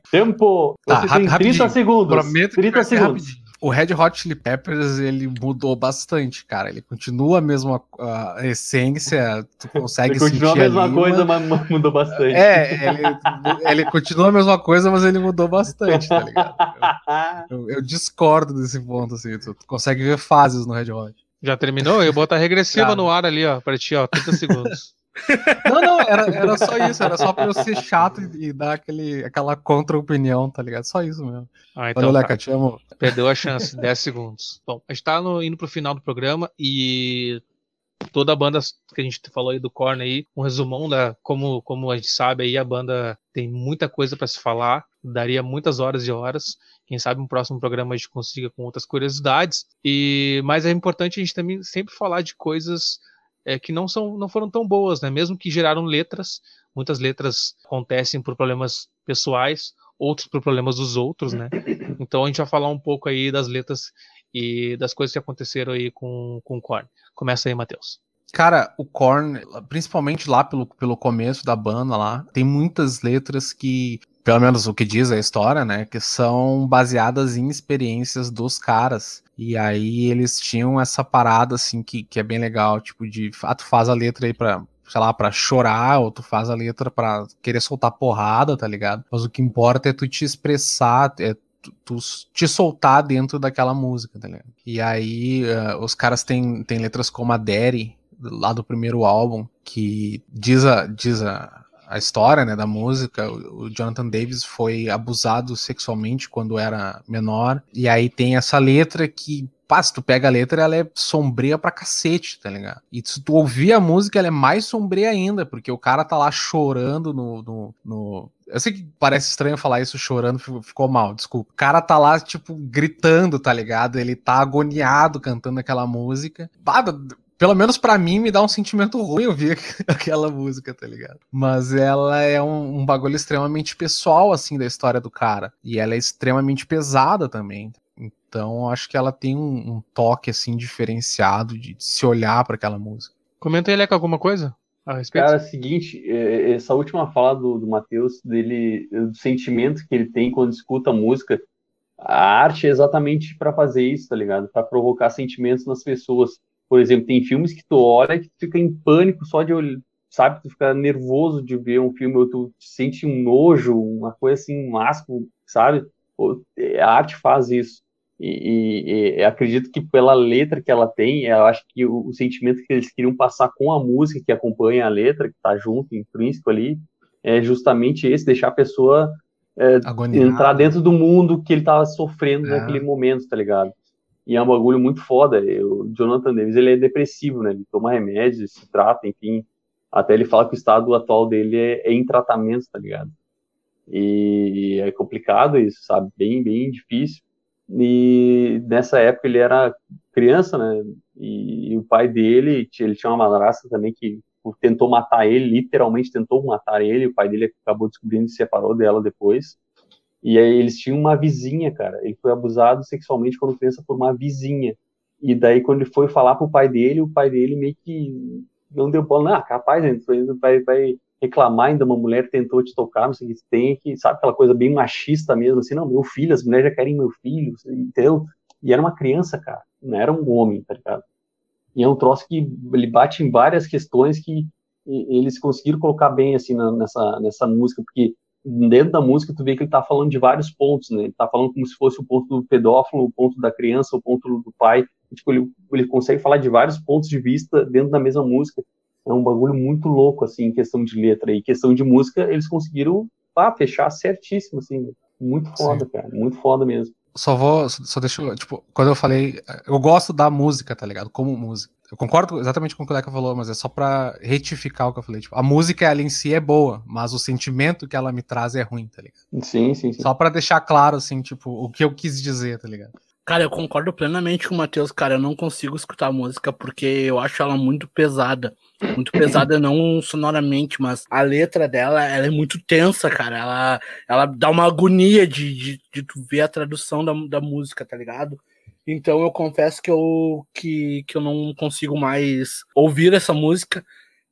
*laughs* Tempo! Você tá, tem 30 segundos. Prometo 30 segundos. O Red Hot Chili Peppers, ele mudou bastante, cara. Ele continua a mesma a essência, tu consegue ele continua a mesma ali, coisa, mas... mudou bastante. É, ele, ele continua a mesma coisa, mas ele mudou bastante, tá ligado? Eu, eu, eu discordo desse ponto, assim. Tu, tu, consegue ver fases no Red Hot. Já terminou? Eu boto a regressiva cara. no ar ali, ó, pra ti, ó, 30 segundos. Não, não, era, era só isso, era só pra eu ser chato e, dar aquele, aquela contra-opinião, tá ligado? Só isso mesmo. Ah, então, Valeu, Leca, te amo. Perdeu a chance, 10 segundos. Bom, a gente tá no, indo pro final do programa e toda a banda que a gente falou aí do Korn aí, um resumão da como, como a gente sabe aí, a banda tem muita coisa para se falar, daria muitas horas e horas. Quem sabe no próximo programa a gente consiga com outras curiosidades. E mas é importante a gente também sempre falar de coisas é, que não, são, não foram tão boas, né? Mesmo que geraram letras, muitas letras acontecem por problemas pessoais, outros por problemas dos outros, né? Então a gente vai falar um pouco aí das letras e das coisas que aconteceram aí com, com o Korn. Começa aí, Matheus. Cara, o Korn, principalmente lá pelo, pelo começo da banda lá, tem muitas letras que, pelo menos o que diz a história, né, que são baseadas em experiências dos caras. E aí eles tinham essa parada, assim, que, que é bem legal, tipo, de, ah, tu faz a letra aí pra, sei lá, pra chorar, ou tu faz a letra pra querer soltar porrada, tá ligado? Mas o que importa é tu te expressar, é tu, tu te soltar dentro daquela música, tá ligado? E aí uh, os caras têm, têm letras como a Daddy, lá do primeiro álbum, que diz a, diz a, a história né, da música, o, Jonathan Davis foi abusado sexualmente quando era menor, e aí tem essa letra que pá, se tu pega a letra, ela é sombria pra cacete, tá ligado? E se tu ouvir a música, ela é mais sombria ainda, porque o cara tá lá chorando no. no, no... Eu sei que parece estranho falar isso chorando, ficou mal, desculpa. O cara tá lá, tipo, gritando, tá ligado? Ele tá agoniado cantando aquela música. Pá, pelo menos para mim, me dá um sentimento ruim ouvir *laughs* aquela música, tá ligado? Mas ela é um, um, bagulho extremamente pessoal, assim, da história do cara. E ela é extremamente pesada também. Então, acho que ela tem um, um toque, assim, diferenciado de, de se olhar para aquela música. Comenta aí, com alguma coisa? A respeito? Cara, é o seguinte, é, essa última fala do, do Matheus, dele, do sentimento que ele tem quando escuta a música, a arte é exatamente para fazer isso, tá ligado? Para provocar sentimentos nas pessoas. Por exemplo, tem filmes que tu olha e tu fica em pânico só de olhar, sabe? Tu fica nervoso de ver um filme, ou tu sente um nojo, uma coisa assim, um asco, sabe? A arte faz isso. E, e, e, acredito que pela letra que ela tem, eu acho que o, o, sentimento que eles queriam passar com a música que acompanha a letra, que tá junto, intrínseco ali, é justamente esse, deixar a pessoa é, entrar dentro do mundo que ele tava sofrendo é. naquele momento, tá ligado? E é um bagulho muito foda. O Jonathan Davis, ele é depressivo, né? Ele toma remédios, se trata, enfim. Até ele fala que o estado atual dele é, é em tratamento, tá ligado? E é complicado isso, sabe? Bem, bem difícil. E nessa época ele era criança, né? E, e o pai dele, ele tinha uma madrasta também que tentou matar ele, literalmente tentou matar ele. O pai dele acabou descobrindo e se separou dela depois. E aí eles tinham uma vizinha, cara. Ele foi abusado sexualmente quando criança por uma vizinha. E daí quando ele foi falar pro pai dele, o pai dele meio que não deu bola. Ah, capaz, vai, vai reclamar ainda uma mulher tentou te tocar, não sei o que tem, que sabe aquela coisa bem machista mesmo, assim, não, meu filho, as mulheres já querem meu filho, entendeu? E era uma criança, cara, não era um homem, tá ligado? E é um troço que ele bate em várias questões que eles conseguiram colocar bem, assim, na, nessa, nessa música, porque dentro da música tu vê que ele tá falando de vários pontos, né? Ele tá falando como se fosse o ponto do pedófilo, o ponto da criança, o ponto do pai. Tipo, ele, ele consegue falar de vários pontos de vista dentro da mesma música. É um bagulho muito louco, assim, em questão de letra. E questão de música, eles conseguiram pá, fechar certíssimo, assim. Muito foda, Sim. cara. Muito foda mesmo. Só vou, só deixa eu, tipo, quando eu falei, eu gosto da música, tá ligado? Como música. Eu concordo exatamente com o que o Leca falou, mas é só para retificar o que eu falei. Tipo, a música ela em si é boa, mas o sentimento que ela me traz é ruim, tá ligado? Sim, sim, sim. Só para deixar claro, assim, tipo, o que eu quis dizer, tá ligado? Cara, eu concordo plenamente com o Matheus, cara. Eu não consigo escutar a música porque eu acho ela muito pesada. Muito pesada, não sonoramente, mas a letra dela ela é muito tensa, cara. Ela, ela dá uma agonia de, de, de tu ver a tradução da, da música, tá ligado? Então eu confesso que eu, que, que eu não consigo mais ouvir essa música.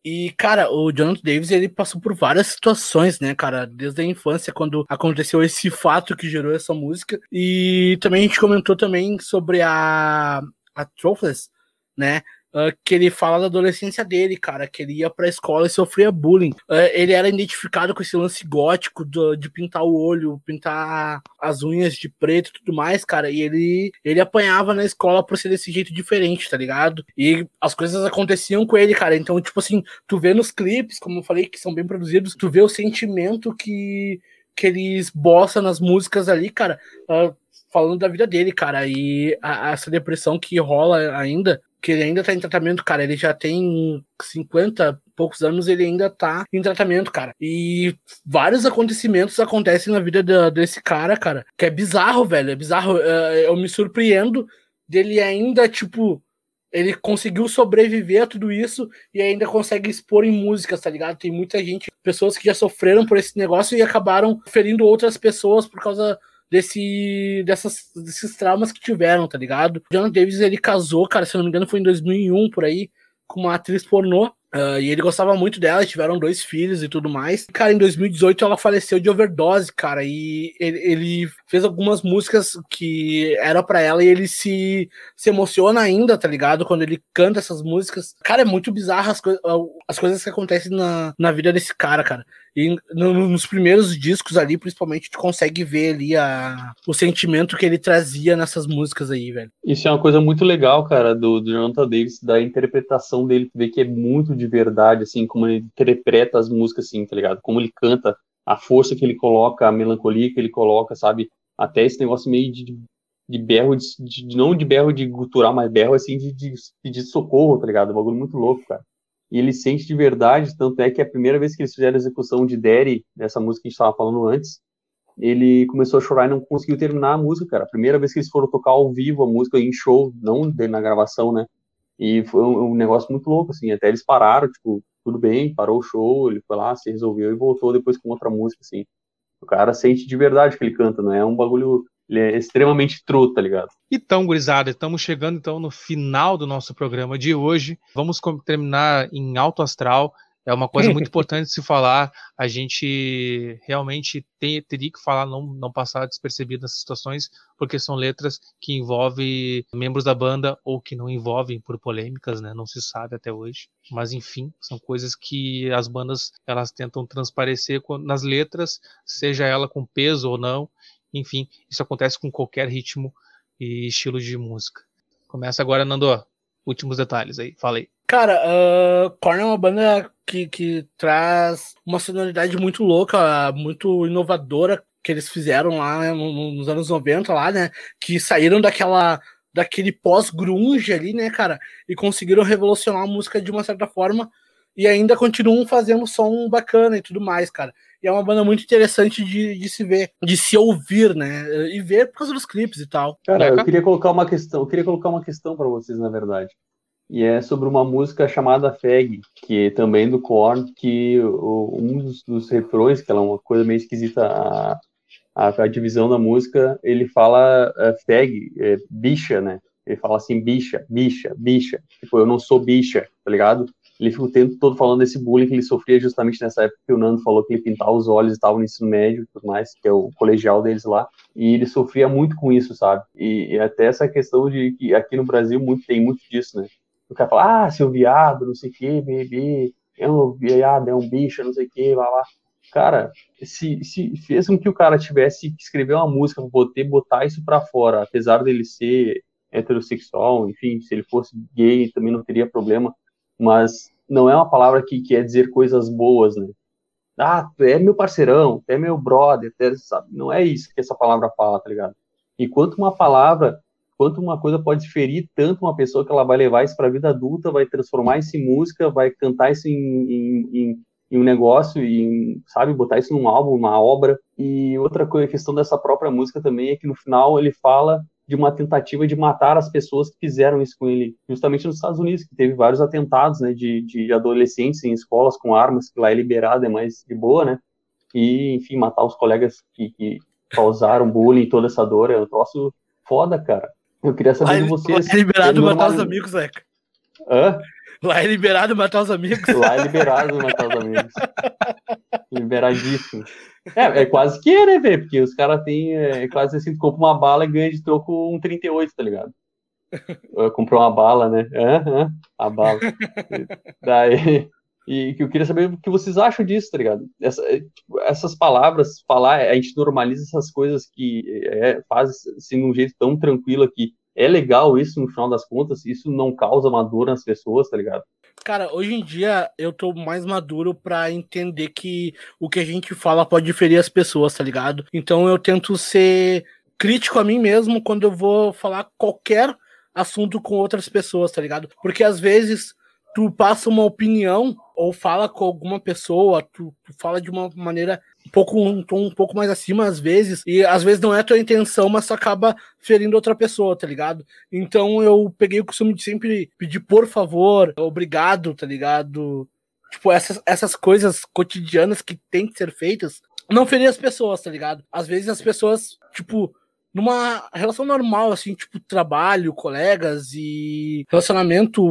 E, cara, o Jonathan Davis, ele passou por várias situações, né, cara? Desde a infância, quando aconteceu esse fato que gerou essa música. E também a gente comentou também sobre a, a Trophless, né? Uh, que ele fala da adolescência dele, cara, que ele ia pra escola e sofria bullying. Uh, ele era identificado com esse lance gótico do, de pintar o olho, pintar as unhas de preto e tudo mais, cara, e ele, ele apanhava na escola por ser desse jeito diferente, tá ligado? E as coisas aconteciam com ele, cara. Então, tipo assim, tu vê nos clipes, como eu falei, que são bem produzidos, tu vê o sentimento que, que eles bossam nas músicas ali, cara. Uh, falando da vida dele, cara, e a, essa depressão que rola ainda, que ele ainda tá em tratamento, cara. Ele já tem 50 poucos anos, ele ainda tá em tratamento, cara. E vários acontecimentos acontecem na vida da, desse cara, cara, que é bizarro, velho. É bizarro. É, eu me surpreendo dele ainda, tipo. Ele conseguiu sobreviver a tudo isso e ainda consegue expor em músicas, tá ligado? Tem muita gente, pessoas que já sofreram por esse negócio e acabaram ferindo outras pessoas por causa desse, dessas, desses traumas que tiveram, tá ligado? John Davis, ele casou, cara, se eu não me engano, foi em 2001, por aí, com uma atriz pornô. Uh, e ele gostava muito dela, tiveram dois filhos e tudo mais. Cara, em 2018 ela faleceu de overdose, cara. E ele, ele fez algumas músicas que era para ela e ele se, se emociona ainda, tá ligado? Quando ele canta essas músicas. Cara, é muito bizarro as, as coisas que acontecem na, na vida desse cara, cara. E no, nos primeiros discos ali, principalmente, tu consegue ver ali a, o sentimento que ele trazia nessas músicas aí, velho. Isso é uma coisa muito legal, cara, do, do Jonathan Davis, da interpretação dele, tu vê que é muito de verdade, assim, como ele interpreta as músicas, assim, tá ligado? Como ele canta, a força que ele coloca, a melancolia que ele coloca, sabe? Até esse negócio meio de, de berro, de, de, não de berro de gutural, mas berro, assim, de, de socorro, tá ligado? Um bagulho muito louco, cara e ele sente de verdade, tanto é que a primeira vez que eles fizeram a execução de Derry, dessa música que a gente estava falando antes, ele começou a chorar e não conseguiu terminar a música, cara. A primeira vez que eles foram tocar ao vivo a música em show, não na gravação, né? E foi um, um, negócio muito louco, assim, até eles pararam, tipo, tudo bem, parou o show, ele foi lá, se resolveu e voltou depois com outra música, assim. O cara sente de verdade que ele canta, não é um bagulho ele é extremamente true, tá ligado? Então, gurizada, estamos chegando então no final do nosso programa de hoje. Vamos terminar em alto astral. É uma coisa muito *laughs* importante se falar. A gente realmente tem, teria que falar, não, não passar despercebido nessas situações, porque são letras que envolvem membros da banda ou que não envolvem por polêmicas, né? Não se sabe até hoje. Mas enfim, são coisas que as bandas elas tentam transparecer nas letras, seja ela com peso ou não. Enfim, isso acontece com qualquer ritmo e estilo de música. Começa agora, Nando. Últimos detalhes aí, falei. Cara, uh, Korn é uma banda que, que traz uma sonoridade muito louca, muito inovadora que eles fizeram lá né, nos anos 90 lá, né? Que saíram daquela daquele pós-grunge ali, né, cara? E conseguiram revolucionar a música de uma certa forma e ainda continuam fazendo som bacana e tudo mais, cara. E é uma banda muito interessante de, de se ver, de se ouvir, né? E ver por causa dos clipes e tal. Cara, eu queria colocar uma questão, eu queria colocar uma questão para vocês, na verdade. E é sobre uma música chamada Fag, que é também do Korn, que o, um dos, dos, refrões, que ela é uma coisa meio esquisita, a, a, a divisão da música, ele fala uh, Fag, é, bicha, né? Ele fala assim, bicha, bicha, bicha. Tipo, eu não sou bicha, tá ligado? Ele ficou o tempo todo falando desse bullying que ele sofria justamente nessa época que o Nando falou que ele pintava os olhos e estava no ensino médio e tudo mais, que é o colegial deles lá, e ele sofria muito com isso, sabe? E, e até essa questão de que aqui no Brasil muito, tem muito disso, né? O cara fala, ah, seu viado, não sei o que, bebê, é um viado, é um bicho, não sei o que, lá, lá. Cara, se, se fez com que o cara tivesse que escrever uma música para poder botar isso para fora, apesar dele ser heterossexual, enfim, se ele fosse gay também não teria problema, mas não é uma palavra que quer dizer coisas boas, né? Ah, tu é meu parceirão, tu é meu brother, é, sabe? Não é isso que essa palavra fala, tá ligado? E quanto uma palavra, quanto uma coisa pode ferir tanto uma pessoa que ela vai levar isso para a vida adulta, vai transformar isso em música, vai cantar isso em, em, em, em um negócio, e sabe, botar isso num álbum, uma obra. E outra coisa, a questão dessa própria música também é que no final ele fala de uma tentativa de matar as pessoas que fizeram isso com ele, justamente nos Estados Unidos, que teve vários atentados, né, de, de adolescentes em escolas com armas, que lá é liberado, é mais de boa, né, e, enfim, matar os colegas que, que causaram bullying e toda essa dor, é um troço foda, cara. Eu queria saber de vocês... É liberado matar os amigos, Zeca. Hã? Lá é liberado matar os amigos. Lá é liberado matar os amigos. Liberadíssimo. É, é quase que, né, velho? Porque os caras têm. É, quase assim, tu compra uma bala e ganha de troco um 38, tá ligado? *laughs* Comprou uma bala, né? A bala. Daí. E que eu queria saber o que vocês acham disso, tá ligado? Essa, tipo, essas palavras, falar, a gente normaliza essas coisas que é, faz assim, de um jeito tão tranquilo que é legal isso no final das contas, isso não causa uma dor nas pessoas, tá ligado? Cara, hoje em dia eu tô mais maduro para entender que o que a gente fala pode diferir as pessoas, tá ligado? Então eu tento ser crítico a mim mesmo quando eu vou falar qualquer assunto com outras pessoas, tá ligado? Porque às vezes tu passa uma opinião ou fala com alguma pessoa, tu, tu, fala de uma maneira um pouco, um tom um pouco mais acima às vezes, e às vezes não é tua intenção, mas tu acaba ferindo outra pessoa, tá ligado? Então eu peguei o costume de sempre pedir por favor, obrigado, tá ligado? Tipo, essas, essas coisas cotidianas que tem que ser feitas, não ferir as pessoas, tá ligado? Às vezes as pessoas, tipo, numa relação normal, assim, tipo trabalho, colegas e relacionamento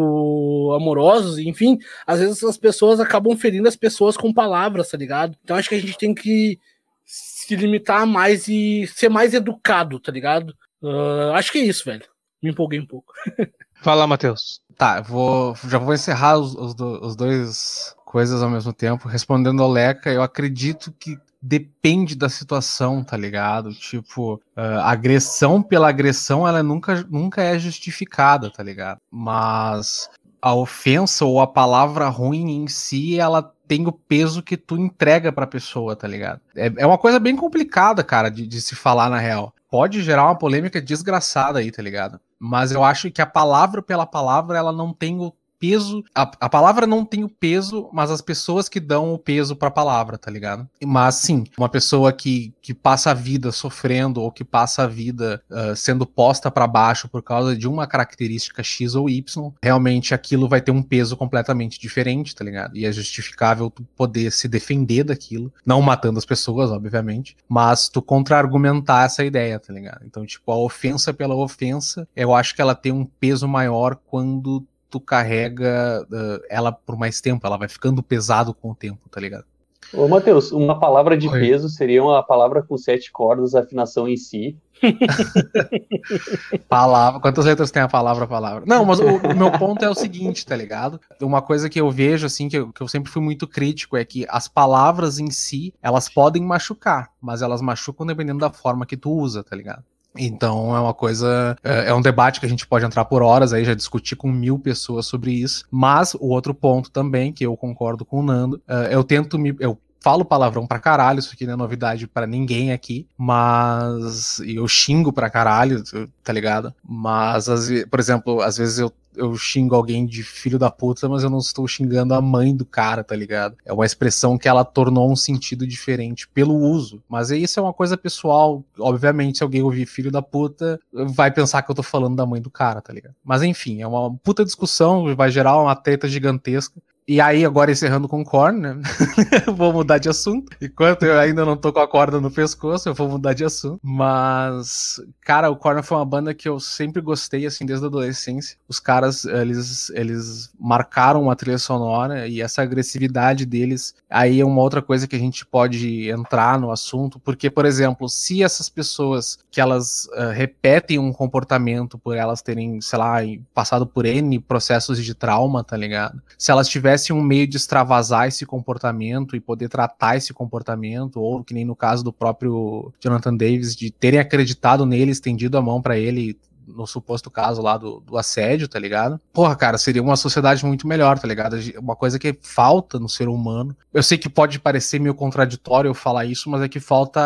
amorosos, enfim, às vezes as pessoas acabam ferindo as pessoas com palavras, tá ligado? Então acho que a gente tem que se limitar mais e ser mais educado, tá ligado? Uh, acho que é isso, velho. Me empolguei um pouco. *laughs* Fala, Matheus. Tá, vou, já vou encerrar os, os, os dois coisas ao mesmo tempo. Respondendo ao Leca, eu acredito que depende da situação, tá ligado? Tipo, uh, agressão pela agressão, ela nunca, nunca é justificada, tá ligado? Mas a ofensa ou a palavra ruim em si, ela tem o peso que tu entrega pra pessoa, tá ligado? É, é uma coisa bem complicada, cara, de, de se falar na real. Pode gerar uma polêmica desgraçada aí, tá ligado? Mas eu acho que a palavra pela palavra, ela não tem o peso. A, a palavra não tem o peso, mas as pessoas que dão o peso pra palavra, tá ligado? Mas sim, uma pessoa que, que passa a vida sofrendo ou que passa a vida uh, sendo posta para baixo por causa de uma característica X ou Y, realmente aquilo vai ter um peso completamente diferente, tá ligado? E é justificável tu poder se defender daquilo, não matando as pessoas, obviamente, mas tu contra-argumentar essa ideia, tá ligado? Então, tipo, a ofensa pela ofensa, eu acho que ela tem um peso maior quando tu carrega uh, ela por mais tempo, ela vai ficando pesado com o tempo, tá ligado? Ô, Matheus, uma palavra de Oi. peso seria uma palavra com sete cordas, afinação em si. *laughs* palavra, quantas letras tem a palavra palavra? Não, mas o, o, meu ponto é o seguinte, tá ligado? Uma coisa que eu vejo, assim, que eu, que eu sempre fui muito crítico é que as palavras em si, elas podem machucar, mas elas machucam dependendo da forma que tu usa, tá ligado? Então é uma coisa, é, é, um debate que a gente pode entrar por horas aí, já discutir com mil pessoas sobre isso. Mas o outro ponto também, que eu concordo com o Nando, é, eu tento me. Eu falo palavrão pra caralho, isso aqui não é novidade para ninguém aqui, mas eu xingo pra caralho, tá ligado? Mas, por exemplo, às vezes eu eu xingo alguém de filho da puta, mas eu não estou xingando a mãe do cara, tá ligado? É uma expressão que ela tornou um sentido diferente pelo uso. Mas isso é uma coisa pessoal. Obviamente, se alguém ouvir filho da puta, vai pensar que eu tô falando da mãe do cara, tá ligado? Mas enfim, é uma puta discussão, vai gerar uma treta gigantesca. E aí, agora encerrando com o Korn, né? *laughs* vou mudar de assunto. Enquanto eu ainda não tô com a corda no pescoço, eu vou mudar de assunto. Mas, cara, o Korn foi uma banda que eu sempre gostei, assim, desde a adolescência. Os caras, eles, eles marcaram uma trilha sonora e essa agressividade deles, aí é uma outra coisa que a gente pode entrar no assunto. Porque, por exemplo, se essas pessoas que elas uh, repetem um comportamento por elas terem, sei lá, passado por N processos de trauma, tá ligado? Se elas tivessem tivesse um meio de extravasar esse comportamento e poder tratar esse comportamento, ou que nem no caso do próprio Jonathan Davis, de terem acreditado nele, estendido a mão para ele no suposto caso lá do, do, assédio, tá ligado? Porra, cara, seria uma sociedade muito melhor, tá ligado? Uma coisa que falta no ser humano. Eu sei que pode parecer meio contraditório eu falar isso, mas é que falta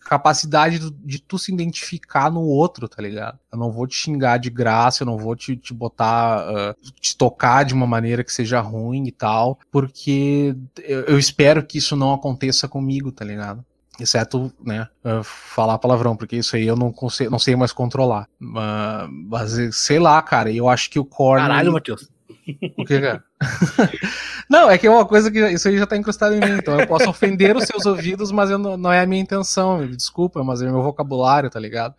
capacidade de, tu se identificar no outro, tá ligado? Eu não vou te xingar de graça, eu não vou te, te botar, uh, te tocar de uma maneira que seja ruim e tal, porque eu, eu espero que isso não aconteça comigo, tá ligado? Exceto, né, falar palavrão, porque isso aí eu não, consigo, não sei mais controlar. Mas, mas, sei lá, cara, eu acho que o Korn. Caralho, Matheus. O que, cara? *laughs* não, é que é uma coisa que isso aí já tá encrustado em mim, então eu posso ofender os seus ouvidos, mas não, não, é a minha intenção. Desculpa, mas é o meu vocabulário, tá ligado?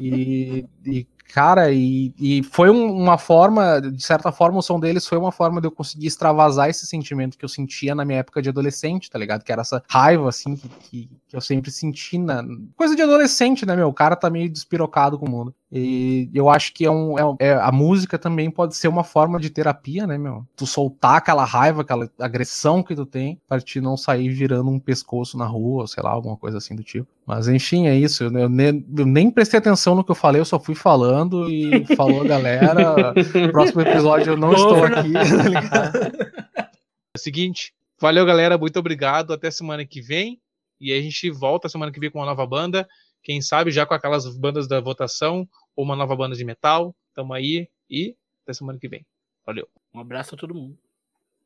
E, e cara, e, e foi um, uma forma, de certa forma, o som deles foi uma forma de eu conseguir extravasar esse sentimento que eu sentia na minha época de adolescente, tá ligado? Que era essa raiva, assim, que, que, que eu sempre senti na. Coisa de adolescente, né, meu? O cara tá meio despirocado com o mundo. E eu acho que é um, é, é, a música também pode ser uma forma de terapia, né, meu? Tu soltar aquela raiva, aquela agressão que tu tem, para te não sair virando um pescoço na rua, sei lá, alguma coisa assim do tipo. Mas enfim, é isso. Eu nem, eu nem prestei atenção no que eu falei, eu só fui falando e *laughs* falou a galera. Próximo episódio eu não estou aqui. *laughs* Tá é o seguinte, valeu galera, muito obrigado. Até semana que vem. E a gente volta semana que vem com uma nova banda. Quem sabe já com aquelas bandas da votação uma nova banda de metal. Tamo aí e até semana que vem. Valeu. Um abraço a todo mundo.